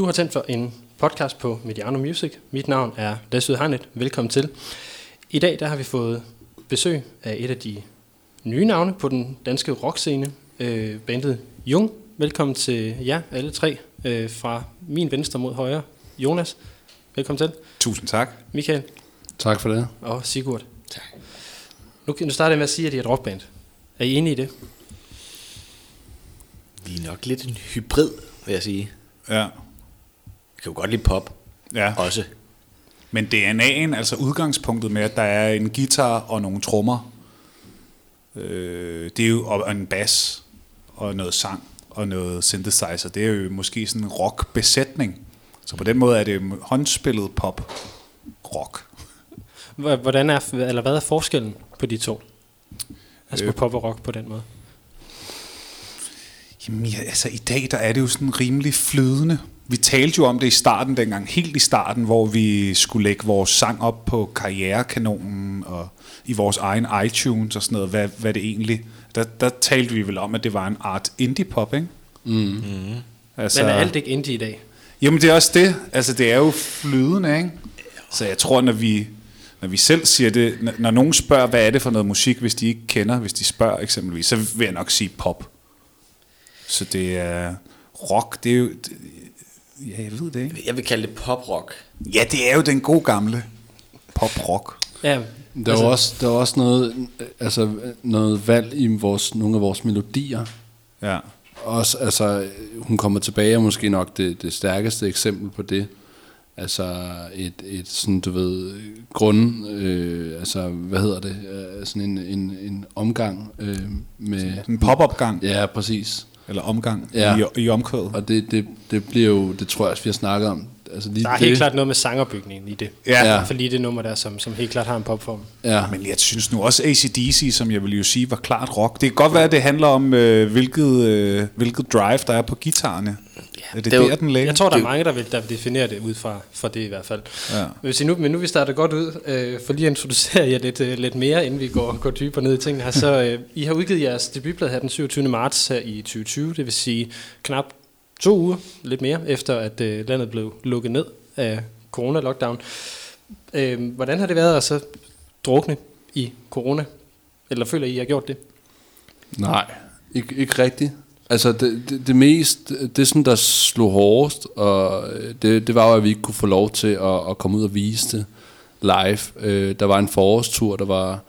Du har tændt for en podcast på Mediano Music. Mit navn er Lasse Hegnet. Velkommen til. I dag der har vi fået besøg af et af de nye navne på den danske rockscene, øh, bandet Jung. Velkommen til jer alle tre øh, fra min venstre mod højre. Jonas, velkommen til. Tusind tak. Michael Tak for det. og Sigurd. Tak. Nu, nu starter jeg med at sige, at I er et rockband. Er I enige i det? Vi er nok lidt en hybrid, vil jeg sige. Ja. Vi kan jo godt lide pop ja. også. Men DNA'en, altså udgangspunktet med, at der er en guitar og nogle trommer, øh, det er jo, og en bas og noget sang og noget synthesizer, det er jo måske sådan en rock-besætning. Så på den måde er det håndspillet pop rock. H- Hvordan er, eller hvad er forskellen på de to? Altså på Øh. pop og rock på den måde. Jamen, ja, altså i dag, der er det jo sådan rimelig flydende. Vi talte jo om det i starten dengang, helt i starten, hvor vi skulle lægge vores sang op på karrierekanonen og i vores egen iTunes og sådan noget, hvad, hvad det egentlig... Der, der talte vi vel om, at det var en art indie-pop, ikke? Mm. Altså, Men er alt ikke indie i dag? Jamen det er også det. Altså det er jo flydende, ikke? Så jeg tror, når vi, når vi selv siger det, når, når nogen spørger, hvad er det for noget musik, hvis de ikke kender, hvis de spørger eksempelvis, så vil jeg nok sige pop. Så det er rock, det er jo... Det, ja, jeg ved det ikke. Jeg vil kalde det pop-rock. Ja, det er jo den gode gamle pop-rock. Ja, Der er altså, også, der er også noget, altså, noget valg i vores, nogle af vores melodier. Ja. Også, altså, hun kommer tilbage er måske nok det, det stærkeste eksempel på det. Altså et, et sådan, du ved, grund, øh, altså, hvad hedder det, øh, sådan en, en, en omgang øh, med... En pop-opgang, Ja, præcis. Eller omgang Ja. i, i omkvædet. Og det, det, det bliver jo, det tror jeg også, vi har snakket om. Altså, lige der er det, helt klart noget med sangerbygningen i det. Ja. Ja. For lige det nummer der, som, som helt klart har en popform. Ja, Men jeg synes nu også ACDC, som jeg vil jo sige, var klart rock. Det kan godt være, at det handler om, øh, hvilket, øh, hvilket drive der er på guitarerne. Ja, er det, det det er jo- der, den ligger? Jeg tror, der er mange, der vil, der vil definere det ud fra, fra det i hvert fald. Ja. Vil sige, nu, men nu vi startet godt ud, øh, for lige at introducere jer lidt, øh, lidt mere, inden vi går, går dybere ned i tingene her. Så øh, I har udgivet jeres debutplade her den 27. marts her i 2020, det vil sige knap to uger, lidt mere, efter at øh, landet blev lukket ned af corona-lockdown. Øh, hvordan har det været at så drukne i corona? Eller føler I, I har gjort det? Nej, ikke, ikke rigtigt. Altså det, det, det mest, det sådan, der slog hårdest, og øh, det, det var jo, at vi ikke kunne få lov til at, at komme ud og vise det live. Øh, der var en forårstur, der var,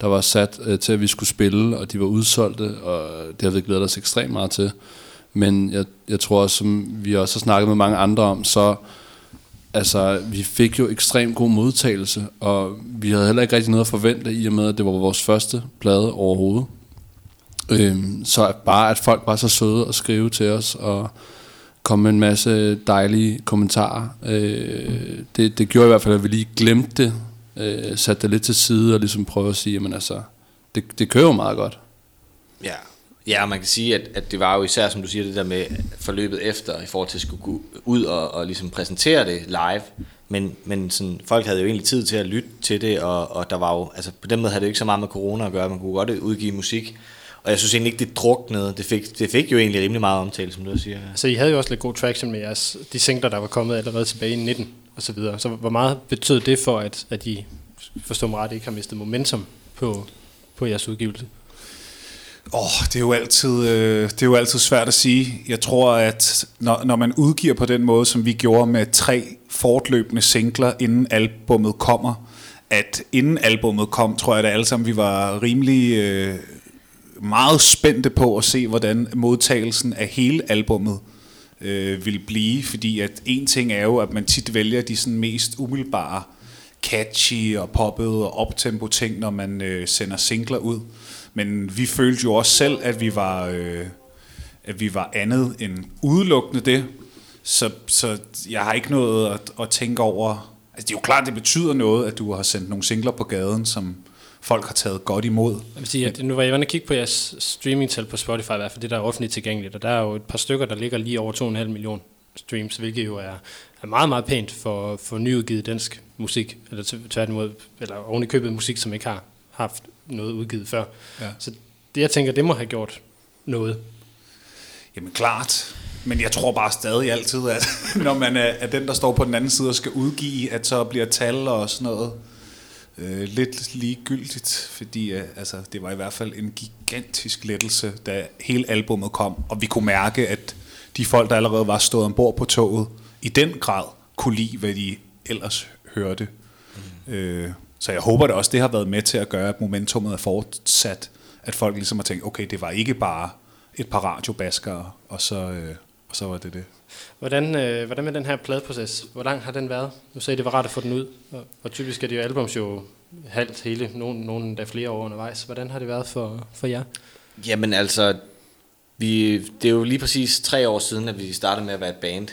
der var sat øh, til, at vi skulle spille, og de var udsolgte, og det har vi glædet os ekstremt meget til. Men jeg, jeg tror også, som vi også har snakket med mange andre om, så altså, vi fik jo ekstremt god modtagelse, og vi havde heller ikke rigtig noget at forvente, i og med, at det var vores første plade overhovedet. Øhm, så at bare, at folk var så søde at skrive til os, og komme med en masse dejlige kommentarer, øh, det, det gjorde i hvert fald, at vi lige glemte det, øh, satte det lidt til side, og ligesom prøvede at sige, jamen altså, det, det kører jo meget godt. Ja. Ja, man kan sige, at, at det var jo især, som du siger, det der med forløbet efter, i forhold til at skulle gå ud og, og ligesom præsentere det live. Men, men sådan, folk havde jo egentlig tid til at lytte til det, og, og der var jo, altså på den måde havde det jo ikke så meget med corona at gøre, man kunne godt udgive musik. Og jeg synes egentlig ikke, det druknede. Det fik, det fik jo egentlig rimelig meget omtale, som du også siger. Så I havde jo også lidt god traction med jeres, de singler, der var kommet allerede tilbage i 19 og så videre. Så hvor meget betød det for, at, at I, forstår mig ret, ikke har mistet momentum på, på jeres udgivelse? Åh, oh, det er jo altid, øh, det er jo altid svært at sige. Jeg tror, at når, når man udgiver på den måde, som vi gjorde med tre fortløbende singler, inden albummet kommer, at inden albummet kom, tror jeg, at alle sammen vi var rimelig øh, meget spændte på at se, hvordan modtagelsen af hele albummet øh, vil blive. Fordi at en ting er jo, at man tit vælger de sådan mest umiddelbare catchy og poppet og optempo ting, når man øh, sender singler ud. Men vi følte jo også selv, at vi var, øh, at vi var andet end udelukkende det. Så, så jeg har ikke noget at, at tænke over. Altså, det er jo klart, det betyder noget, at du har sendt nogle singler på gaden, som folk har taget godt imod. Jeg vil sige, at nu var jeg inde og kigge på jeres streamingtal på Spotify, i hvert fald det, der er offentligt tilgængeligt, og der er jo et par stykker, der ligger lige over 2,5 million streams, hvilket jo er, er meget, meget pænt for, for nyudgivet dansk musik, eller til- tværtimod, eller oven i købet musik, som ikke har haft noget udgivet før. Ja. Så det, jeg tænker, det må have gjort noget. Jamen klart. Men jeg tror bare stadig altid, at når man er, er den, der står på den anden side og skal udgive, at så bliver tal og sådan noget øh, lidt ligegyldigt, fordi øh, altså, det var i hvert fald en gigantisk lettelse, da hele albummet kom, og vi kunne mærke, at de folk, der allerede var stået ombord på toget, i den grad kunne lide, hvad de ellers hørte. Mm. Øh, så jeg håber det også, det har været med til at gøre, at momentummet er fortsat, at folk ligesom har tænkt, okay, det var ikke bare et par radiobaskere, og så, øh, og så var det det. Hvordan, øh, hvordan med den her pladeproces? Hvor lang har den været? Du sagde, det var rart at få den ud, og, og typisk er det jo albums jo halvt hele, nogen, nogen der flere år undervejs. Hvordan har det været for, for jer? Jamen altså, vi, det er jo lige præcis tre år siden, at vi startede med at være et band,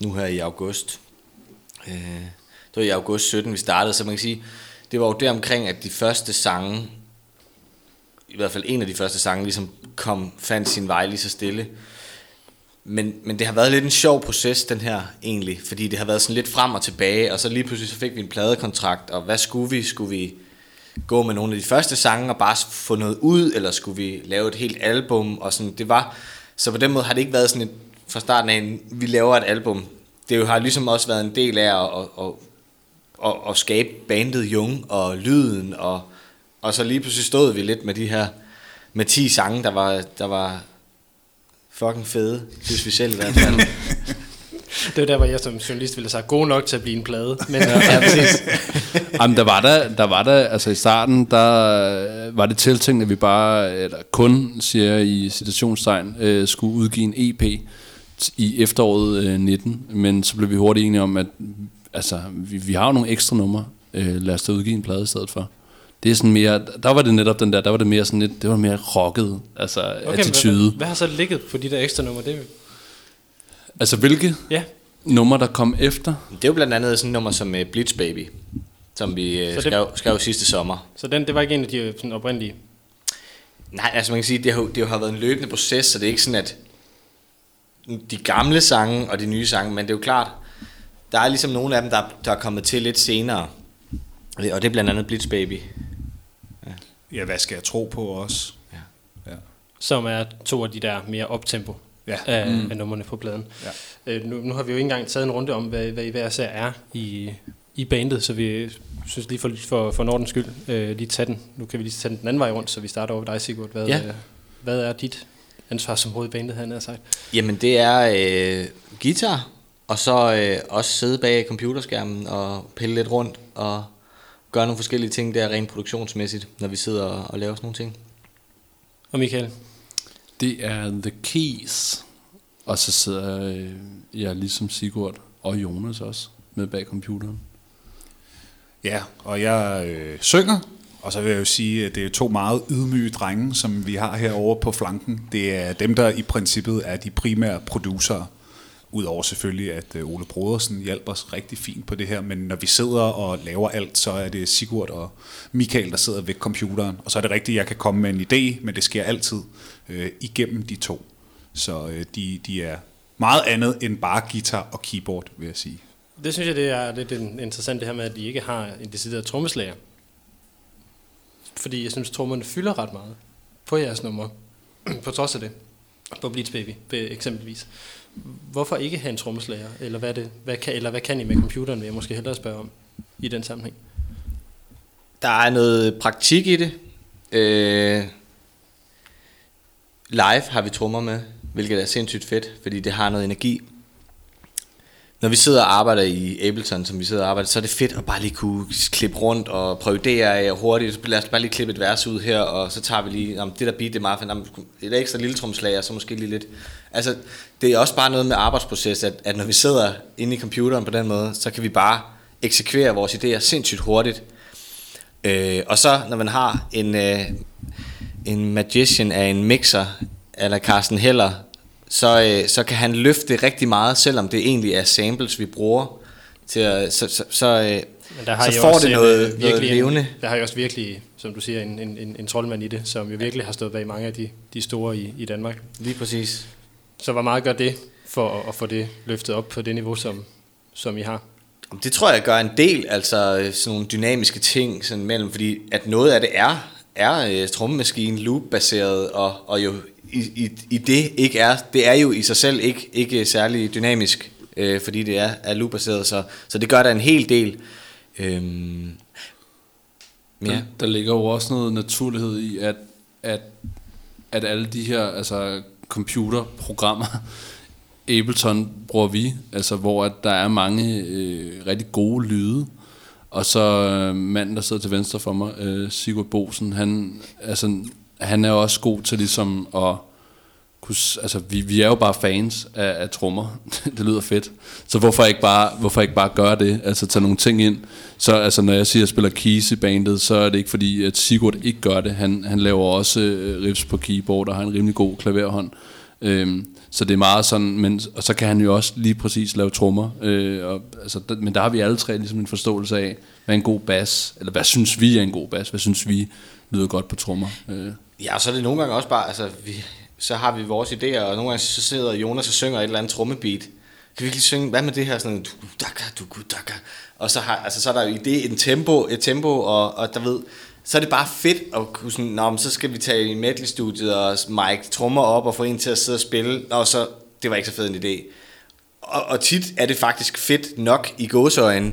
nu her i august. Øh, det var i august 17, vi startede, så man kan sige, det var jo deromkring, at de første sange, i hvert fald en af de første sange, ligesom kom, fandt sin vej lige så stille. Men, men det har været lidt en sjov proces, den her egentlig, fordi det har været sådan lidt frem og tilbage, og så lige pludselig så fik vi en pladekontrakt, og hvad skulle vi? Skulle vi gå med nogle af de første sange og bare få noget ud, eller skulle vi lave et helt album, og sådan, det var, så på den måde har det ikke været sådan et, fra starten af, vi laver et album. Det har ligesom også været en del af at, at, at, at, at skabe bandet Jung, og lyden, og, og så lige pludselig stod vi lidt med de her, med 10 sange, der var, der var fucking fede, synes vi selv i hvert fald. Det var der, hvor jeg som journalist ville have sagt, god nok til at blive en plade. Men ja, præcis. Jamen, der var der, der var der, altså i starten, der var det tiltænkt, at vi bare, eller kun, siger jeg i citationstegn, øh, skulle udgive en EP i efteråret øh, 19, men så blev vi hurtigt enige om, at altså, vi, vi har jo nogle ekstra numre, øh, lad os da udgive en plade i stedet for. Det er sådan mere, der var det netop den der, der var det mere sådan lidt, det var mere rocket, altså okay, attitude. Hvad, hvad, har så ligget på de der ekstra numre? Det, er- Altså hvilke ja, numre, der kom efter? Det er jo blandt andet sådan nummer som uh, Blitz Baby, som vi uh, det- skrev, skrev sidste sommer. så den, det var ikke en af de øh, sådan oprindelige. Nej, altså man kan sige, det har, jo- det har været en løbende proces, så det er ikke sådan, at de gamle sange og de nye sange, men det er jo klart, der er ligesom nogle af dem, der, der er kommet til lidt senere. Og det er blandt andet Blitz Baby. Ja, hvad skal jeg tro på også? Ja. Ja. som er to af de der mere optempo Ja. af, mm. af numrene på pladen. Ja. Øh, nu, nu har vi jo ikke engang taget en runde om, hvad, hvad I hver især er i, i bandet, så vi synes lige for, for, for Nordens skyld øh, lige tage den. Nu kan vi lige tage den den anden vej rundt, så vi starter over ved dig, Sigurd. Hvad, Ja. øh, hvad er dit ansvarsområde i bandet, han har sagt? Jamen det er øh, guitar, og så øh, også sidde bag computerskærmen og pille lidt rundt og gøre nogle forskellige ting der rent produktionsmæssigt, når vi sidder og, og laver sådan nogle ting. Og Michael? Det er The Keys. Og så sidder øh, jeg ligesom Sigurd og Jonas også med bag computeren. Ja, og jeg øh, synger, og så vil jeg jo sige, at det er to meget ydmyge drenge, som vi har herovre på flanken. Det er dem, der i princippet er de primære producerer. Udover selvfølgelig, at øh, Ole Brodersen hjalp os rigtig fint på det her, men når vi sidder og laver alt, så er det Sigurd og Michael, der sidder ved computeren. Og så er det rigtigt, at jeg kan komme med en idé, men det sker altid øh, igennem de to. Så øh, de, de er meget andet end bare guitar og keyboard, vil jeg sige. Det synes jeg, det er lidt interessant det her med, at de ikke har en decideret trommeslager. Fordi jeg synes, trommerne fylder ret meget på jeres nummer. på trods af det. På Bleach Baby eksempelvis. Hvorfor ikke have en trommeslager? Eller hvad, det, hvad, kan, eller hvad kan I med computeren, vil jeg måske hellere spørge om i den sammenhæng? Der er noget praktik i det. Øh, live har vi trommer med, hvilket er sindssygt fedt, fordi det har noget energi. Når vi sidder og arbejder i Ableton, som vi sidder og arbejder, så er det fedt at bare lige kunne klippe rundt og prøve idéer af hurtigt. Så lad os bare lige klippe et vers ud her, og så tager vi lige, om det der beat, det er meget fedt. Jamen, Et ekstra lille tromslag, og så måske lige lidt. Altså, det er også bare noget med arbejdsproces, at, at når vi sidder inde i computeren på den måde, så kan vi bare eksekvere vores idéer sindssygt hurtigt. Øh, og så, når man har en, øh, en magician af en mixer, eller Carsten Heller, så, øh, så kan han løfte rigtig meget, selvom det egentlig er samples, vi bruger. Til at, så så, så, øh, Men der har så I får også det en, noget, øh, noget virkelig levende. En, der har I også virkelig, som du siger, en, en, en, en troldmand i det, som jo virkelig har stået bag mange af de, de store i, i Danmark. Lige præcis. Så hvor meget gør det for at, at få det løftet op på det niveau, som, som I har? Det tror jeg gør en del, altså øh, sådan nogle dynamiske ting sådan mellem, fordi at noget af det er, er uh, trommemaskine, loop-baseret, og, og jo i, i, i det ikke er, det er jo i sig selv ikke, ikke særlig dynamisk, øh, fordi det er, er loop-baseret, så, så det gør der en hel del. Øhm, Ja. Der, der ligger jo også noget naturlighed i, at, at, at alle de her altså computerprogrammer, Ableton bruger vi, altså hvor at der er mange øh, rigtig gode lyde, og så øh, manden, der sidder til venstre for mig, øh, Sigurd Bosen, han, altså, han er også god til ligesom at kunne, altså vi, vi er jo bare fans af, af trommer. det lyder fedt. Så hvorfor ikke bare hvorfor ikke bare gøre det? Altså tage nogle ting ind. Så altså når jeg siger at jeg spiller keys i bandet, så er det ikke fordi at Sigurd ikke gør det. Han han laver også øh, riffs på keyboard og har en rimelig god klaverhånd. Øhm, så det er meget sådan, men og så kan han jo også lige præcis lave trommer. Øh, og, altså, der, men der har vi alle tre ligesom en forståelse af, hvad er en god bas, eller hvad synes vi er en god bas, hvad synes vi lyder godt på trommer. Øh. Ja, og så er det nogle gange også bare, altså vi, så har vi vores idéer, og nogle gange så sidder Jonas og synger et eller andet trommebeat. Kan vi ikke lige synge, hvad med det her, sådan, du daka, du daka. Og så, har, altså, så er der jo idé, en tempo, et tempo, og, og der ved, så er det bare fedt at kunne sådan, Nå, så skal vi tage i medley-studiet og Mike trommer op og få en til at sidde og spille, og så, det var ikke så fed en idé. Og, og tit er det faktisk fedt nok i gåseøjne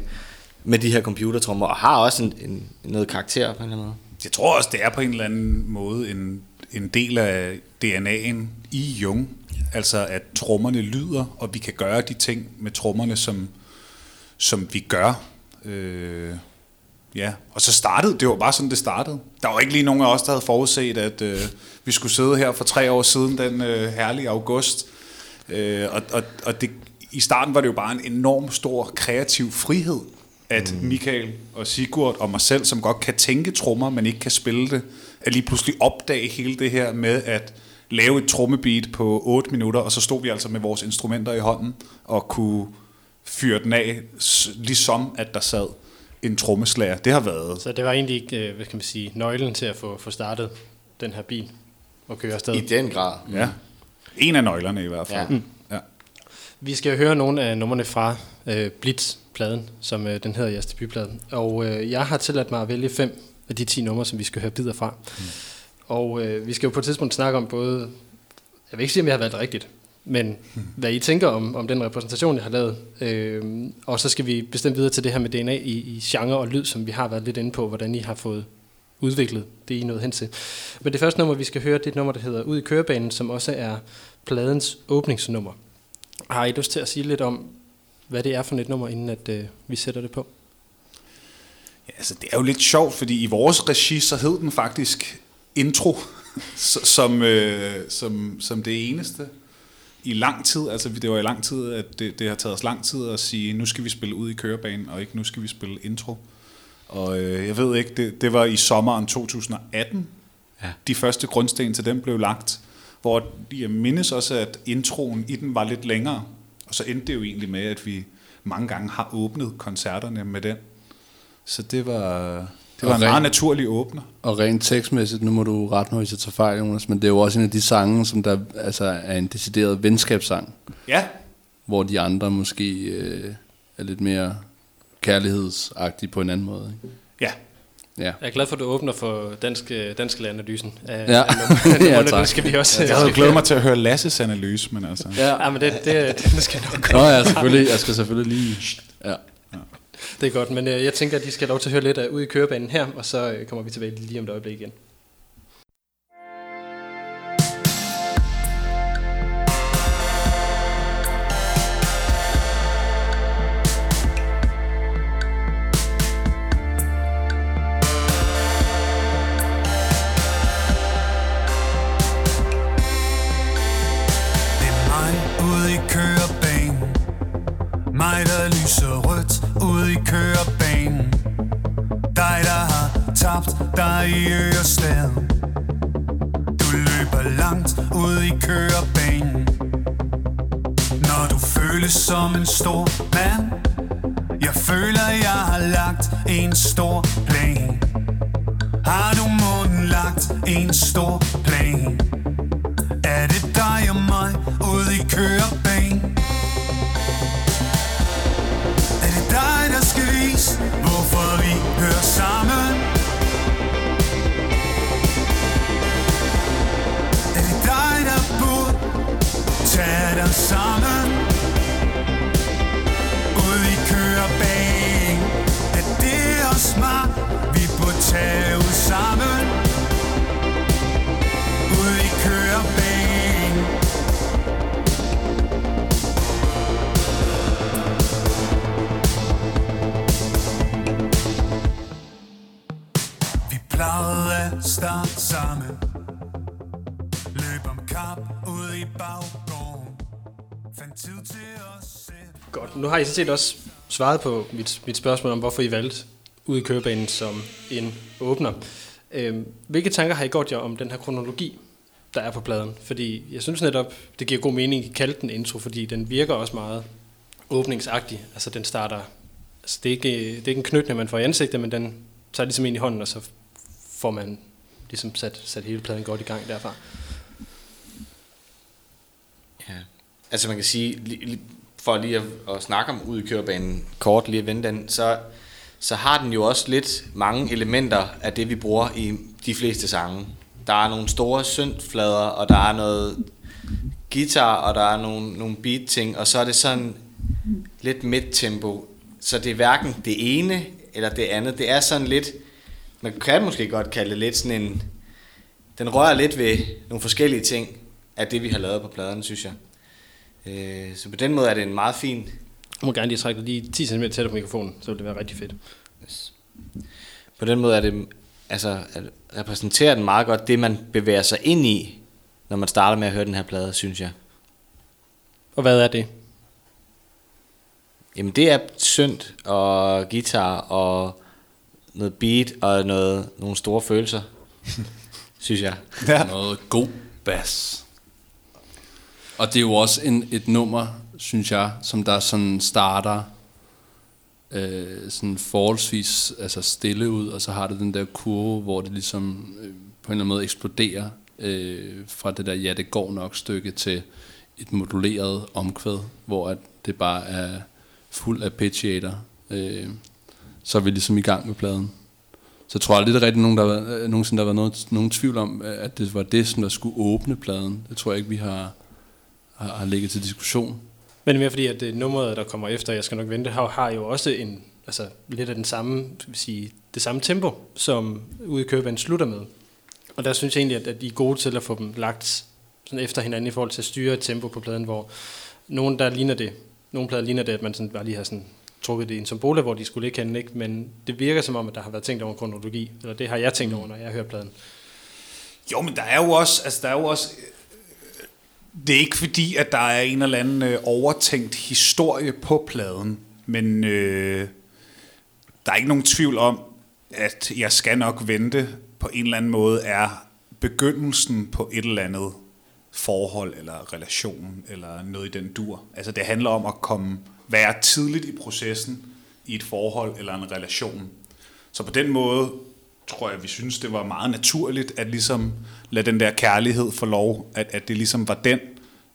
med de her computertrommer, og har også en, en, noget karakter på en eller anden måde. Jeg tror også, det er på en eller anden måde en, en del af DNA'en i Jung. Altså at trommerne lyder, og vi kan gøre de ting med trommerne, som, som vi gør. Øh, ja, og så startede, det var bare sådan, det startede. Der var ikke lige nogen af os, der havde forudset, at øh, vi skulle sidde her for tre år siden, den øh, herlige august. Øh, og og, og det, i starten var det jo bare en enorm stor kreativ frihed, at mm. Michael og Sigurd og mig selv, som godt kan tænke trommer, men ikke kan spille det, at lige pludselig opdage hele det her med at lave et trommebeat på 8 minutter, og så stod vi altså med vores instrumenter i hånden og kunne fyre den af, ligesom at der sad en trommeslager. Det har været... Så det var egentlig, øh, hvad kan man sige, nøglen til at få, få startet den her bil og køre afsted. I den grad. Ja. En af nøglerne i hvert fald. Ja. Mm. ja. Vi skal høre nogle af numrene fra øh, Blitz-pladen, som øh, den hedder jeres debutplade. Og øh, jeg har tilladt mig at vælge fem af de 10 numre, som vi skal høre bidder fra. Mm. Og øh, vi skal jo på et tidspunkt snakke om både, jeg vil ikke sige, om jeg har valgt rigtigt, men mm. hvad I tænker om, om den repræsentation, jeg har lavet. Øh, og så skal vi bestemt videre til det her med DNA i, i genre og lyd, som vi har været lidt inde på, hvordan I har fået udviklet det, I nåede hen til. Men det første nummer, vi skal høre, det er et nummer, der hedder Ud i kørebanen, som også er pladens åbningsnummer. Har I lyst til at sige lidt om, hvad det er for et nummer, inden at øh, vi sætter det på? Ja, altså, det er jo lidt sjovt, fordi i vores regi, så hed den faktisk intro, som, øh, som, som det eneste i lang tid. Altså, det var i lang tid, at det, det har taget os lang tid at sige, nu skal vi spille ud i kørebanen, og ikke nu skal vi spille intro. Og øh, jeg ved ikke, det, det var i sommeren 2018, ja. de første grundsten til den blev lagt, hvor jeg mindes også, at introen i den var lidt længere, og så endte det jo egentlig med, at vi mange gange har åbnet koncerterne med den. Så det var, det var en meget naturlig åbner. Og rent tekstmæssigt, nu må du rette mig, hvis jeg tager fejl, Jonas, men det er jo også en af de sange, som der altså, er en decideret venskabssang. Ja. Hvor de andre måske øh, er lidt mere kærlighedsagtige på en anden måde. Ikke? Ja. Ja. Jeg er glad for, at du åbner for dansk, dansk analysen. Af, ja. Af ja, tak. skal vi også. Jeg havde glædet mig til at høre Lasses analyse, men altså. Ja, ja men det, det, det skal nok komme. Nå ja, selvfølgelig. Jeg skal selvfølgelig lige... Ja. Det er godt, men øh, jeg tænker, at de skal have lov til at høre lidt af ud i kørebanen her, og så øh, kommer vi tilbage lige om et øjeblik igen. Dig i Ørested Du løber langt ud i kørebanen Når du føles som en stor mand. Jeg føler jeg har lagt en stor plan. Har du munden lagt en stor Nu har I sådan set også svaret på mit, mit spørgsmål om, hvorfor I valgte ud i kørebanen som en åbner. Øhm, hvilke tanker har I gjort jer om den her kronologi, der er på pladen? Fordi jeg synes netop, det giver god mening, at kalde den intro, fordi den virker også meget åbningsagtig. Altså den starter, altså det er ikke, det er ikke en knytning, man får i ansigtet, men den tager ligesom ind i hånden, og så får man ligesom sat, sat hele pladen godt i gang derfra. Ja. Altså man kan sige, for lige at, at snakke om ud i kørebanen kort, lige at vende den, så, så har den jo også lidt mange elementer af det, vi bruger i de fleste sange. Der er nogle store syndflader, og der er noget guitar, og der er nogle, nogle beat-ting, og så er det sådan lidt midt-tempo. Så det er hverken det ene eller det andet. Det er sådan lidt, man kan måske godt kalde det lidt sådan en, den rører lidt ved nogle forskellige ting af det, vi har lavet på pladerne, synes jeg. Øh, Så på den måde er det en meget fin... Du må gerne lige trække dig lige 10 cm tættere på mikrofonen, så vil det være rigtig fedt. På den måde er det, altså, at repræsenterer den meget godt det, man bevæger sig ind i, når man starter med at høre den her plade, synes jeg. Og hvad er det? Jamen det er synt og guitar og noget beat og noget, nogle store følelser, synes jeg. Ja. Noget god bas. Og det er jo også en, et nummer, synes jeg, som der sådan starter øh, sådan forholdsvis altså stille ud, og så har det den der kurve, hvor det ligesom øh, på en eller anden måde eksploderer øh, fra det der ja, det går nok stykke til et moduleret omkvæd, hvor at det bare er fuld arpeggiator. Øh, så er vi ligesom i gang med pladen. Så jeg tror aldrig, det er rigtig nogen, der har, øh, nogensinde der har været noget, nogen tvivl om, øh, at det var det, som der skulle åbne pladen. Det tror jeg ikke, vi har, har, har ligget til diskussion. Men det er mere fordi, at det nummeret, der kommer efter, jeg skal nok vente, har, har jo også en, altså, lidt af den samme, skal vi sige, det samme tempo, som ude i køben slutter med. Og der synes jeg egentlig, at, at I er gode til at få dem lagt sådan efter hinanden i forhold til at styre et tempo på pladen, hvor nogen der ligner det, nogle plader ligner det, at man sådan bare lige har sådan trukket det i en symbole, hvor de skulle ligge henne, ikke? men det virker som om, at der har været tænkt over kronologi, eller det har jeg tænkt over, når jeg hører pladen. Jo, men der er jo også, altså der er jo også, det er ikke fordi, at der er en eller anden øh, overtænkt historie på pladen, men øh, der er ikke nogen tvivl om, at jeg skal nok vente på en eller anden måde er begyndelsen på et eller andet forhold eller relation eller noget i den dur. Altså det handler om at komme, være tidligt i processen i et forhold eller en relation. Så på den måde tror jeg, vi synes, det var meget naturligt at ligesom lade den der kærlighed få lov, at, at det ligesom var den,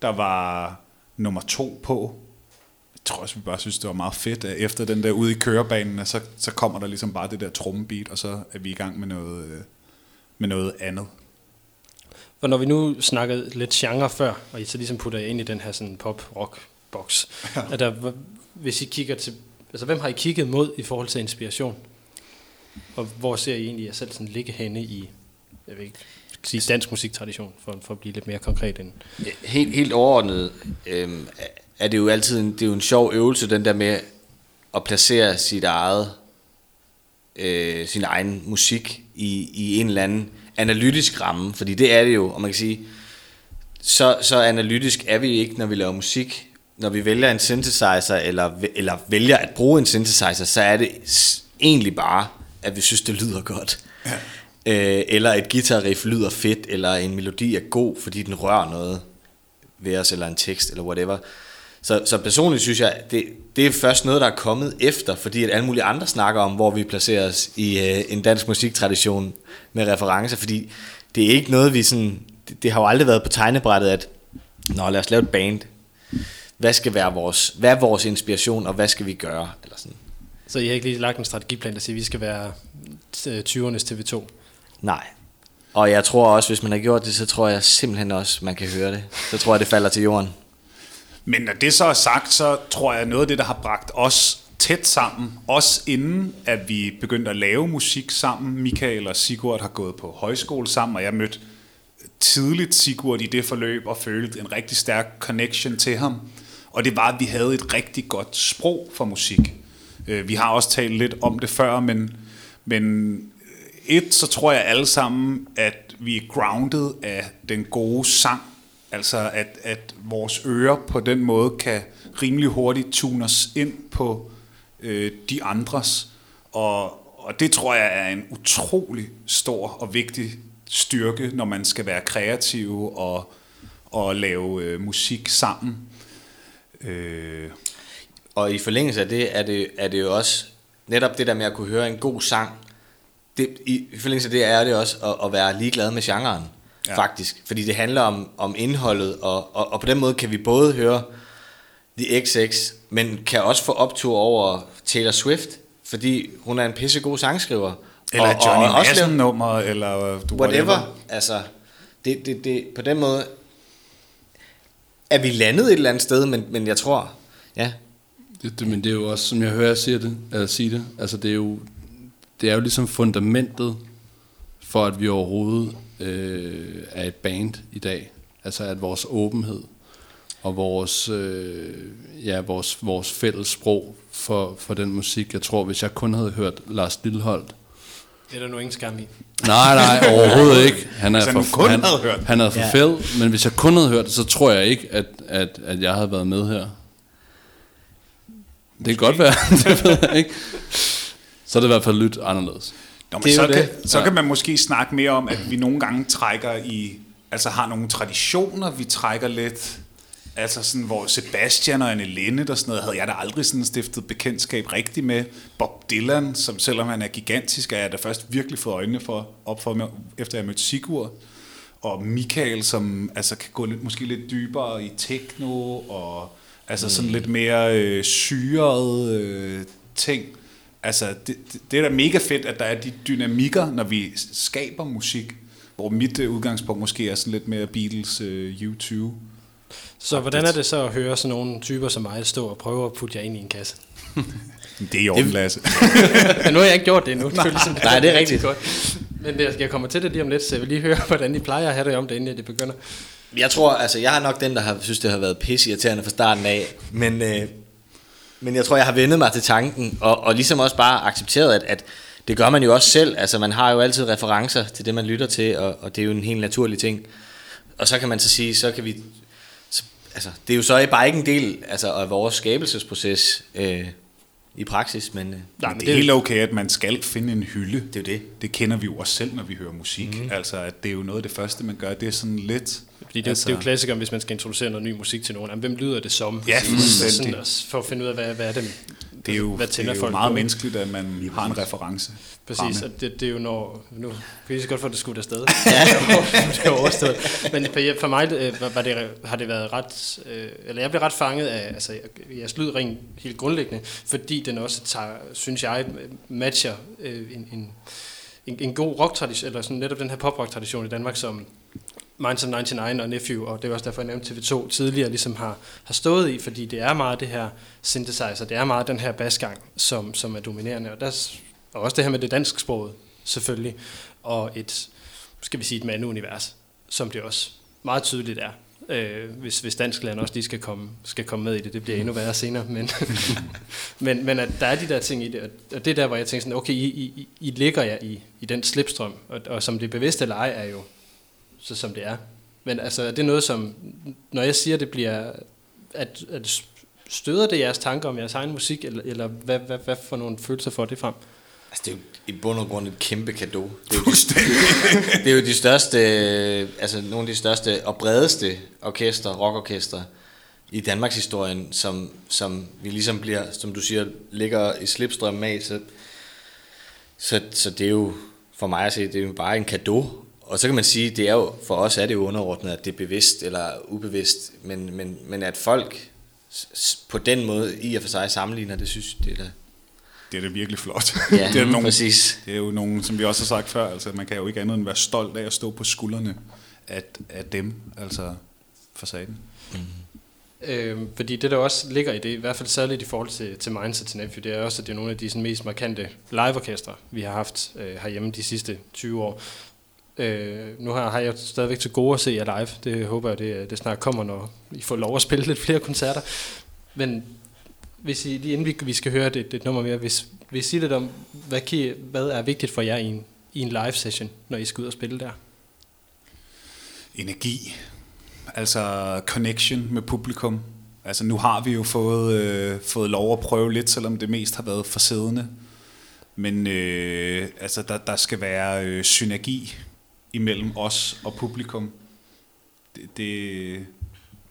der var nummer to på. Jeg tror også, vi bare synes, det var meget fedt, at efter den der ude i kørebanen, så, så kommer der ligesom bare det der trommebeat, og så er vi i gang med noget, øh, med noget andet. Og når vi nu snakkede lidt genre før, og I så ligesom putter jer ind i den her sådan pop-rock-boks, er der, hvis I kigger til, altså hvem har I kigget mod i forhold til inspiration? Og hvor ser I egentlig jer selv sådan ligge henne i, jeg ved ikke, sige dansk musiktradition, for, for at blive lidt mere konkret end. Helt, helt overordnet øhm, er det jo altid en, det er jo en sjov øvelse, den der med at placere sit eget, øh, sin egen musik i, i en eller anden analytisk ramme, fordi det er det jo, og man kan sige, så, så analytisk er vi ikke, når vi laver musik. Når vi vælger en synthesizer, eller, eller vælger at bruge en synthesizer, så er det egentlig bare, at vi synes, det lyder godt. Ja. Øh, eller et guitarriff lyder fedt, eller en melodi er god, fordi den rører noget ved os, eller en tekst, eller whatever. Så, så personligt synes jeg, det, det er først noget, der er kommet efter, fordi at alle mulige andre snakker om, hvor vi placerer os i øh, en dansk musiktradition med referencer, fordi det er ikke noget, vi sådan, det, det har jo aldrig været på tegnebrættet, at nå, lad os lave et band. Hvad skal være vores, hvad er vores inspiration, og hvad skal vi gøre? Eller sådan. Så I har ikke lige lagt en strategiplan, der siger, at vi skal være øh, 20'ernes TV2. Nej. Og jeg tror også, hvis man har gjort det, så tror jeg simpelthen også, man kan høre det. Så tror jeg, det falder til jorden. Men når det så er sagt, så tror jeg, at noget af det, der har bragt os tæt sammen, også inden at vi begyndte at lave musik sammen. Michael og Sigurd har gået på højskole sammen, og jeg mødte tidligt Sigurd i det forløb og følte en rigtig stærk connection til ham. Og det var, at vi havde et rigtig godt sprog for musik. Øh, Vi har også talt lidt om det før, men, men et, så tror jeg alle sammen, at vi er grounded af den gode sang. Altså, at, at vores ører på den måde kan rimelig hurtigt tune os ind på øh, de andres. Og, og det tror jeg er en utrolig stor og vigtig styrke, når man skal være kreativ og, og lave øh, musik sammen. Øh, og i forlængelse af det er, det, er det jo også netop det der med at kunne høre en god sang. Det, i, I forlængelse af det er det også at, at være ligeglad med genren, Ja. faktisk. Fordi det handler om, om indholdet, og, og, og på den måde kan vi både høre The XX, men kan også få optur over Taylor Swift, fordi hun er en pissegod sangskriver. eller og, Johnny og Madsen nummer, eller du whatever. Altså, det, det, det, på den måde er vi landet et eller andet sted, men, men jeg tror, ja, Det, det, men det er jo også, som jeg hører jer sige det, eller sige det, altså det er jo, det er jo ligesom fundamentet for, at vi overhovedet øh, er et band i dag. Altså at vores åbenhed og vores, øh, ja, vores, vores fælles sprog for, for den musik. Jeg tror, hvis jeg kun havde hørt Lars Lilleholdt, Det er der nu ingen skam i. Nej, nej, overhovedet ikke. Han er for, kun han, havde hørt. Han er for Ja. fed, men hvis jeg kun havde hørt det, så tror jeg ikke, at, at, at jeg havde været med her. Det kan godt være, det ved jeg ikke. Så er det i hvert fald lyt anderledes. Nå, men Det så, kan, det. så Ja. kan man måske snakke mere om, at vi nogle gange trækker i, altså har nogle traditioner, vi trækker lidt, altså sådan, hvor Sebastian og Anne Linde og sådan noget, havde jeg da aldrig sådan stiftet bekendtskab rigtigt med. Bob Dylan, som selvom han er gigantisk, er jeg da først virkelig fået øjnene for, op for efter jeg mødte Sigurd. Og Michael, som altså kan gå lidt, måske lidt dybere i techno, og altså sådan lidt mere øh, syret øh, ting. Altså, det, det, det er da mega fedt, at der er de dynamikker, når vi skaber musik, hvor mit øh, udgangspunkt måske er sådan lidt mere Beatles, øh, U2. Så hvordan er det så at høre sådan nogle typer som mig stå og prøve at putte jer ind i en kasse? Det er i orden, Lasse. Men nu har jeg ikke gjort det endnu. Nej, ligesom, Nej, det er rigtigt. Godt. Men det, jeg kommer til det lige om lidt, så jeg vil lige høre, hvordan I plejer at have det om det, inden det begynder. Jeg tror, altså jeg er nok den, der har synes, det har været pisseirriterende fra starten af, men, øh, men jeg tror, jeg har vendet mig til tanken, og, og ligesom også bare accepteret, at, at det gør man jo også selv. Altså man har jo altid referencer til det, man lytter til, og, og det er jo en helt naturlig ting. Og så kan man så sige, så kan vi... Så, altså, det er jo så bare ikke en del altså, af vores skabelsesproces øh, i praksis, men, Nej, Men det er helt okay, at man skal finde en hylde. det er jo det. Det kender vi jo også selv, når vi hører musik. Mm. Altså, at det er jo noget af det første, man gør. Det er sådan lidt... Fordi det, altså, det er jo klassikeren, hvis man skal introducere noget ny musik til nogen. Jamen, hvem lyder det som? Ja, fuldstændig. Sådan, også for at finde ud af, hvad, hvad er det, Det er jo, hvad det er jo folk meget på? menneskeligt, at man har en reference. Præcis, og det, det er jo når... Nu kan jeg så godt få det skudt afsted. Ja. det er overstået. Men for, for mig øh, var- det, har det været ret... Øh, eller jeg blev ret fanget af altså, jeres lyd rent helt grundlæggende, fordi den også tager, synes jeg, matcher øh, en, en, en, en god rock-tradition, eller sådan netop den her pop-rock-tradition i Danmark, som Minds of 99 og Nephew, og det var også derfor, jeg nævnte TV2 tidligere, ligesom har, har stået i, fordi det er meget det her synthesizer, det er meget den her basgang, som, som er dominerende, og, der, og også det her med det dansk sprog, selvfølgelig, og et, skal vi sige, et mandeunivers, som det også meget tydeligt er. Øh, hvis, hvis danskland også lige skal komme, skal komme med i det, det bliver endnu værre senere, men, men, men at der er de der ting i det, og- det er der, hvor jeg tænker sådan, okay, I, I, I ligger jer i, i den slipstrøm, og, og som det bevidste eller ej er jo så som det er. Men altså, er det noget, som, når jeg siger, det bliver, at, at støder det jeres tanker om jeres egen musik, eller, eller hvad, hvad, hvad for nogle følelser får det frem? Altså, det er jo i bund og grund et kæmpe gave. Det er jo, de, det er jo de største, altså nogle af de største og bredeste orkester, rockorkester i Danmarks historien, som, som vi ligesom bliver, som du siger, ligger i slipstrømmen af. Så, så, så det er jo, for mig at se, det er jo bare en gave. Og så kan man sige, det er jo, for os er det jo underordnet, at det er bevidst eller ubevidst, men, men, men at folk på den måde i og for sig sammenligner, det synes det er da, Det er da virkelig flot. Ja, det, er nogen, præcis. det er jo nogen, som vi også har sagt før, altså man kan jo ikke andet end være stolt af at stå på skuldrene af, af dem, altså for saten. Øh, fordi det, der også ligger i det, i hvert fald særligt i forhold til, til Mindset til Nephew, det er også, at det er nogle af de sådan, mest markante liveorkestre, vi har haft øh, herhjemme de sidste 20 år. Øh, nu har, har jeg stadigvæk til gode at se jer live. Det håber jeg, det, det snart kommer, når I får lov at spille lidt flere koncerter. Men hvis I, lige inden vi, vi skal høre det, det nummer mere, hvis, hvis I sige lidt om, hvad, kan I, hvad er vigtigt for jer i en, i en live session, når I skal ud og spille der? Energi. Altså connection med publikum. Altså nu har vi jo fået, øh, fået lov at prøve lidt, selvom det mest har været for siddende. Men øh, altså der, der skal være øh, synergi imellem os og publikum. Det, det,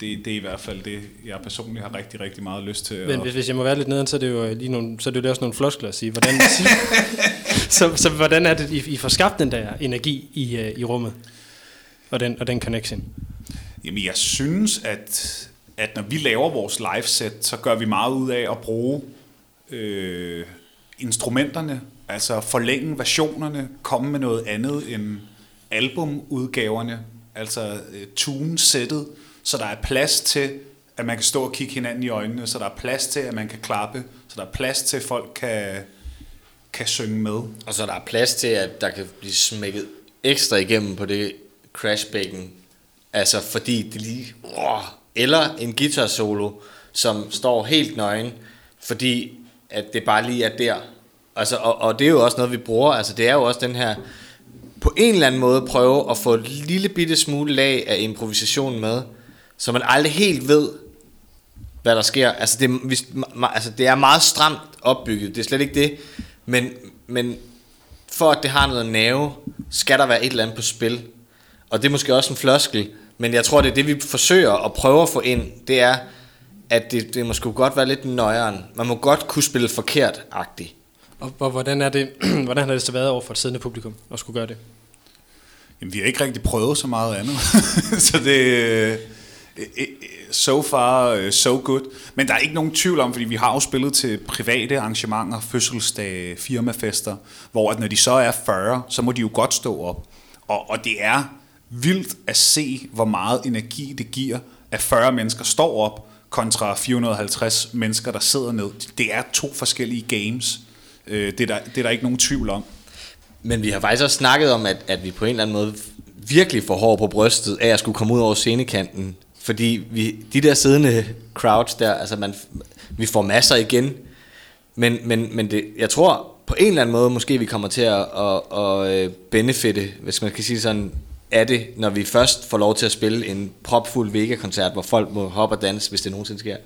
det, det er i hvert fald det, jeg personligt har rigtig, rigtig meget lyst til. Men hvis, hvis jeg må være lidt neden, så er det jo lige nogle, så er det jo også nogle floskler at sige. Hvordan, så, så hvordan er det, I, I får skabt den der energi i, uh, i rummet? Og den, og den connection? Jamen jeg synes, at, at når vi laver vores live-set, så gør vi meget ud af at bruge øh, instrumenterne, altså forlænge versionerne, komme med noget andet end albumudgaverne, altså øh, tune-sættet, så der er plads til, at man kan stå og kigge hinanden i øjnene, så der er plads til, at man kan klappe, så der er plads til, at folk kan, kan synge med. Og så der er plads til, at der kan blive smækket ekstra igennem på det crashbækken. Altså fordi det lige... Oh, eller en guitar solo, som står helt nøgen, fordi at det bare lige er der. Altså, og, og det er jo også noget, vi bruger. Altså, det er jo også den her på en eller anden måde prøve at få et lille bitte smule lag af improvisation med, så man aldrig helt ved, hvad der sker. Altså det, hvis, altså det er meget stramt opbygget, det er slet ikke det, men, men for at det har noget nerve, skal der være et eller andet på spil. Og det er måske også en floskel, men jeg tror, det er det, vi forsøger at prøve at få ind, det er, at det, det måske godt være lidt nøjeren. Man må godt kunne spille forkert-agtigt. Og, og hvordan, er det, hvordan har det så været over for et siddende publikum at skulle gøre det? Jamen, vi har ikke rigtig prøvet så meget andet. så det øh, øh, øh, so far so good. Men der er ikke nogen tvivl om, fordi vi har jo spillet til private arrangementer, fødselsdage, firmafester, hvor at når de så er 40, så må de jo godt stå op. Og, og det er vildt at se, hvor meget energi det giver, at 40 mennesker står op, kontra 450 mennesker, der sidder ned. Det er to forskellige games. Øh, det er der, det er der ikke nogen tvivl om. Men vi har faktisk også snakket om, at, at vi på en eller anden måde virkelig får hår på brystet af at skulle komme ud over scenekanten. Fordi vi, de der siddende crowds der, altså man, vi får masser igen. Men, men, men det, jeg tror på en eller anden måde, måske vi kommer til at, at, at øh, benefitte, hvis man kan sige sådan, af det, når vi først får lov til at spille en propfuld Vega-koncert, hvor folk må hoppe og danse, hvis det nogensinde sker.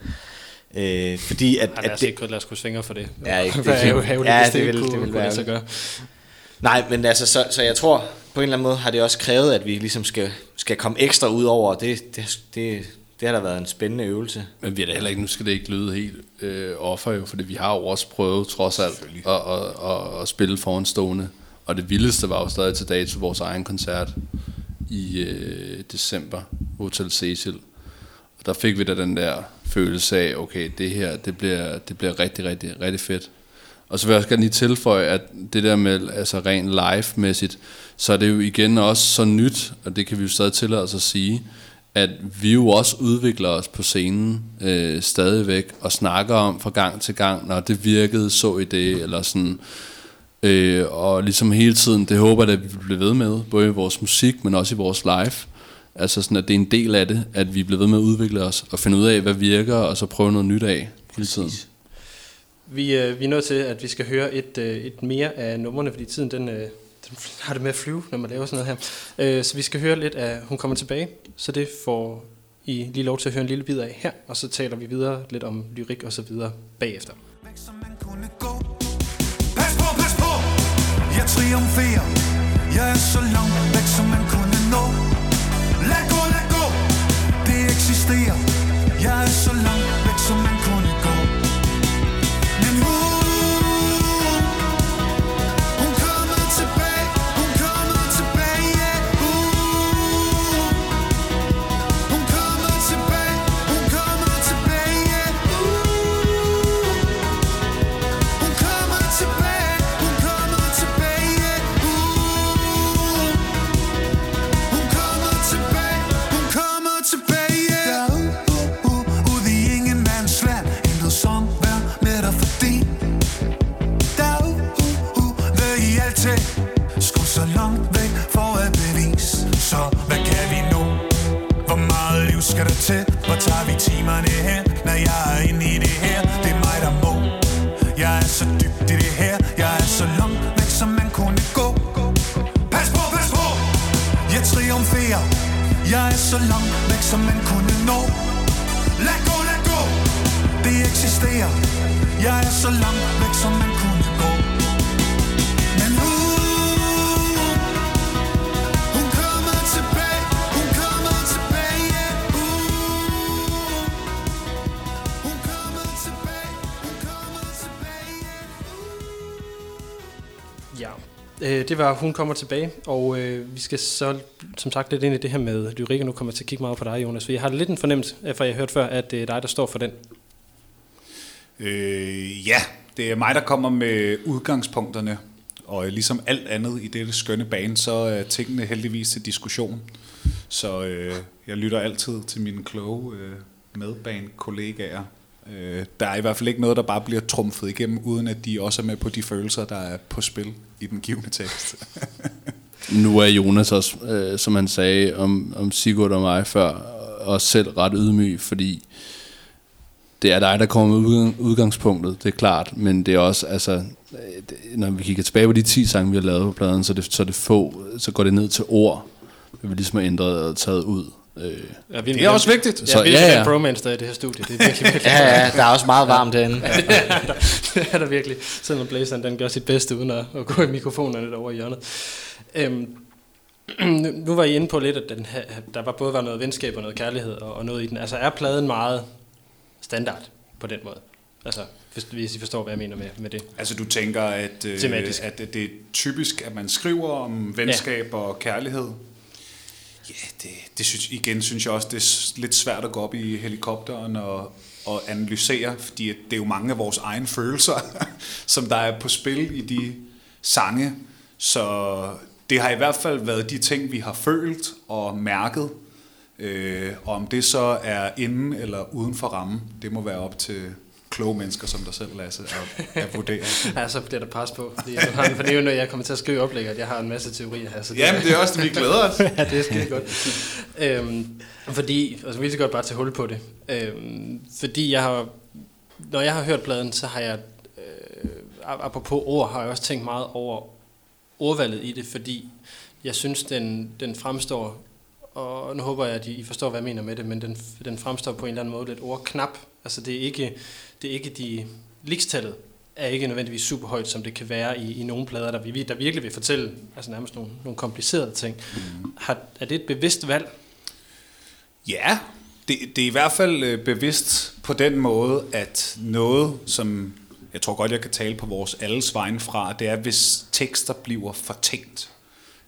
Øh, fordi at, at det, ikke lade os svinge for det. Ja, ikke, det, det, det, det, det, ja, det, vil, det vil være. Det, gøre. Nej, men altså, så, så jeg tror, på en eller anden måde har det også krævet, at vi ligesom skal, skal komme ekstra ud over, det, det, det, det har da været en spændende øvelse. Men vi er da heller ikke, nu skal det ikke lyde helt øh, offer jo, fordi vi har jo også prøvet trods alt at, at, at, at spille foran stående. Og det vildeste var jo stadig til dag til vores egen koncert i øh, december, Hotel Cecil. Og der fik vi da den der følelse af, okay, det her, det bliver, det bliver rigtig, rigtig, rigtig fedt. Og så vil jeg også gerne lige tilføje, at det der med altså rent live-mæssigt, så er det jo igen også så nyt, og det kan vi jo stadig tillade os at sige, at vi jo også udvikler os på scenen øh, stadigvæk, og snakker om fra gang til gang, når det virkede, så i det, eller sådan. Øh, og ligesom hele tiden, det håber jeg, at vi bliver ved med, både i vores musik, men også i vores live. Altså sådan, at det er en del af det, at vi bliver ved med at udvikle os, og finde ud af, hvad virker, og så prøve noget nyt af hele tiden. Præcis. Vi, øh, vi er nødt til, at vi skal høre et, øh, et mere af numrene, fordi tiden den, øh, den har det med at flyve, når man laver sådan noget her. Øh, så vi skal høre lidt af Hun kommer tilbage, så det får I lige lov til at høre en lille bid af her, og så taler vi videre lidt om lyrik og så videre bagefter. Pas på, pas på, jeg triumferer, det var Hun kommer tilbage, og øh, vi skal så som sagt lidt ind i det her med lyrik, og nu kommer jeg til at kigge meget på dig, Jonas, for jeg har lidt en fornemmelse, øh, for jeg har hørt før, at det er dig, der står for den. Øh, ja, det er mig, der kommer med udgangspunkterne. Og øh, ligesom alt andet i dette skønne bane, så er tingene heldigvis til diskussion. Så øh, jeg lytter altid til mine kloge øh, medbanekollegaer. Øh, der er i hvert fald ikke noget, der bare bliver trumfet igennem, uden at de også er med på de følelser, der er på spil i den givende tekst. Nu er Jonas også, øh, som han sagde om, om Sigurd og mig før, også selv ret ydmyg, fordi det er dig, der kommer med udgangspunktet, det er klart, men det er også, altså, øh, når vi kigger tilbage på de 10 sange, vi har lavet på pladen, så det, så det få, så går det ned til ord, vi ligesom har ændret og taget ud. Øh, Ja, Det er også vigtigt. Så, Så, ja, vi ja, ja, ja. ja. bromance, der er i det her studie. Det er virkelig, virkelig Ja, ja, der er også meget varmt herinde. det er der virkelig. Selvom Blazeren den gør sit bedste, uden at, at gå i mikrofonerne derovre i hjørnet. Øhm, nu, nu var I inde på lidt, at den her, der var både var noget venskab og noget kærlighed og, og noget i den. Altså er pladen meget standard på den måde? Altså, hvis, hvis I forstår, hvad jeg mener med, med det. Altså du tænker, at, øh, Tematisk. at det er typisk, at man skriver om venskab ja. og kærlighed? Ja, det, det synes, igen synes jeg også, det er lidt svært at gå op i helikopteren og, og analysere, fordi at det er jo mange af vores egne følelser, som der er på spil i de sange. Så det har i hvert fald været de ting, vi har følt og mærket. Øh, og om det så er inden eller uden for rammen, det må være op til kloge mennesker som dig selv, Lasse, at, at vurdere. Ja, så bliver der pres på. Fordi, jeg har, for det er jo, når jeg kommer til at skrive oplæg, at jeg har en masse teorier her. Så det, Jamen, det er også det, vi glæder os. ja, det er skide godt. Øhm, fordi, altså vi kan godt bare tage hul på det. Øhm, fordi jeg har, når jeg har hørt pladen, så har jeg, øh, apropos ord, har jeg også tænkt meget over ordvalget i det, fordi jeg synes, den, den fremstår, og nu håber jeg, at I forstår, hvad jeg mener med det, men den, den fremstår på en eller anden måde lidt ordknap. Altså det er ikke, det er ikke de, likstallet er ikke nødvendigvis super højt, som det kan være i, i nogle plader, der, vi, der virkelig vil fortælle altså nærmest nogle, nogle komplicerede ting. Mm. Har, er det et bevidst valg? Ja, det, det er i hvert fald øh, bevidst på den måde, at noget, som jeg tror godt, jeg kan tale på vores alles vegne fra, det er, hvis tekster bliver fortænkt.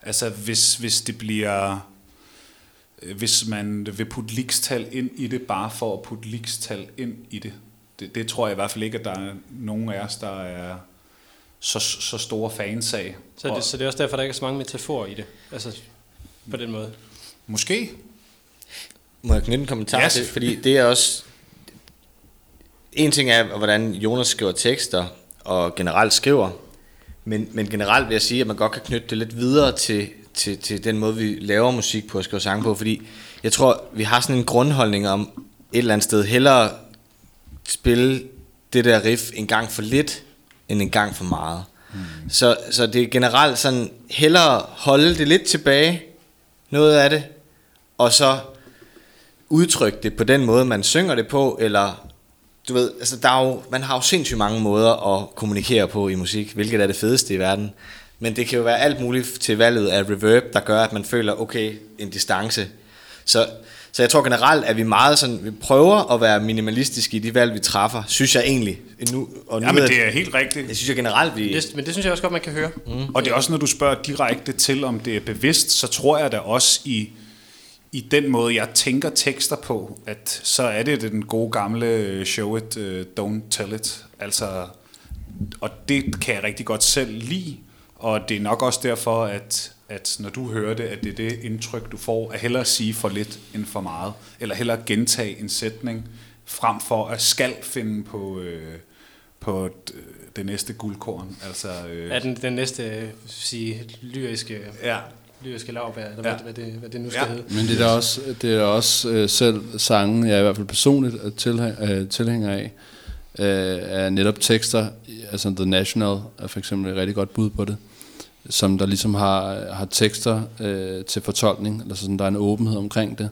Altså hvis, hvis det bliver, hvis man vil putte likstal ind i det, bare for at putte likstal ind i det. det. Det tror jeg i hvert fald ikke, at der er nogen af os, der er så, så store fans af. Så, er Og det, så det er også derfor, der ikke er så mange metaforer i det. Altså på den måde. Måske. Må jeg knytte en kommentar yes. til? Fordi det er også... En ting er, hvordan Jonas skriver tekster, og generelt skriver. Men, men generelt vil jeg sige, at man godt kan knytte det lidt videre til, til, til den måde, vi laver musik på og skriver sange på. Fordi jeg tror, vi har sådan en grundholdning om et eller andet sted hellere spille det der riff en gang for lidt, end en gang for meget. Mm. Så, så det er generelt sådan, hellere holde det lidt tilbage, noget af det, og så udtrykke det på den måde, man synger det på, eller du ved, altså der er jo, man har jo sindssygt mange måder at kommunikere på i musik, hvilket er det fedeste i verden. Men det kan jo være alt muligt til valget af reverb, der gør, at man føler, okay, en distance. Så, så jeg tror generelt, at vi meget sådan, vi prøver at være minimalistiske i de valg, vi træffer, synes jeg egentlig. Nu, og nu Ja, men det jeg- er helt rigtigt. det synes jeg generelt, vi... Det, men det synes jeg også godt, man kan høre. Mm. Og det er også, når du spørger direkte til, om det er bevidst, så tror jeg da også i, i den måde, jeg tænker tekster på, at så er det den gode gamle øh, show it, uh, don't tell it. Altså, og det kan jeg rigtig godt selv lide, og det er nok også derfor, at, at når du hører det, at det er det indtryk, du får, at hellere sige for lidt end for meget, eller hellere gentage en sætning, frem for at skal finde på, øh, på d- det næste guldkorn. Altså, øh, Er den, den næste øh, sige, lyriske Ja. lyriske lavbær, eller ja. Ja. hvad, hvad, det, hvad det nu skal Ja. ja. hedde. Men det er da også, det er også øh, selv sangen, jeg er i hvert fald personligt er tilhæng, øh, tilhænger af, øh, er netop tekster, altså The National er for eksempel et rigtig godt bud på det, som der ligesom har, har tekster øh, til fortolkning, eller sådan, der er en åbenhed omkring det,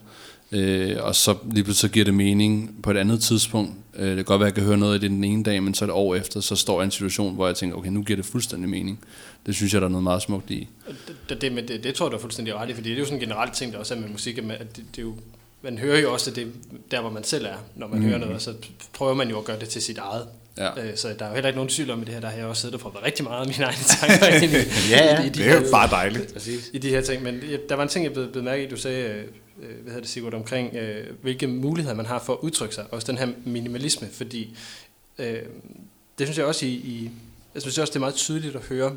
øh, og så lige pludselig så giver det mening på et andet tidspunkt. Øh, det kan godt være, at jeg kan høre noget af det den ene dag, men så et år efter, så står jeg i en situation, hvor jeg tænker, okay, nu giver det fuldstændig mening. Det synes jeg, der er noget meget smukt i. Det, det, det, det, det tror jeg, du er fuldstændig ret i, fordi det er jo sådan en generelt ting, der også er med musik, at det, det er jo, man hører jo også det der, hvor man selv er, når man mm. hører noget, og så prøver man jo at gøre det til sit eget. Ja. Øh, Så der er jo heller ikke nogen tvivl om i det her, der har jeg også siddet og prøvet rigtig meget af mine egne tanker ind i, Ja, ja. i, i, de Det er jo bare dejligt. Præcis. i de her ting. Men jeg- der var en ting, jeg blev, blev mærke i, du sagde, øh, øh, hvad hedder det Sigurd, omkring øh, hvilke muligheder man har for at udtrykke sig. Også den her minimalisme, fordi øh, det synes jeg også i, i jeg synes også, det er meget tydeligt at høre.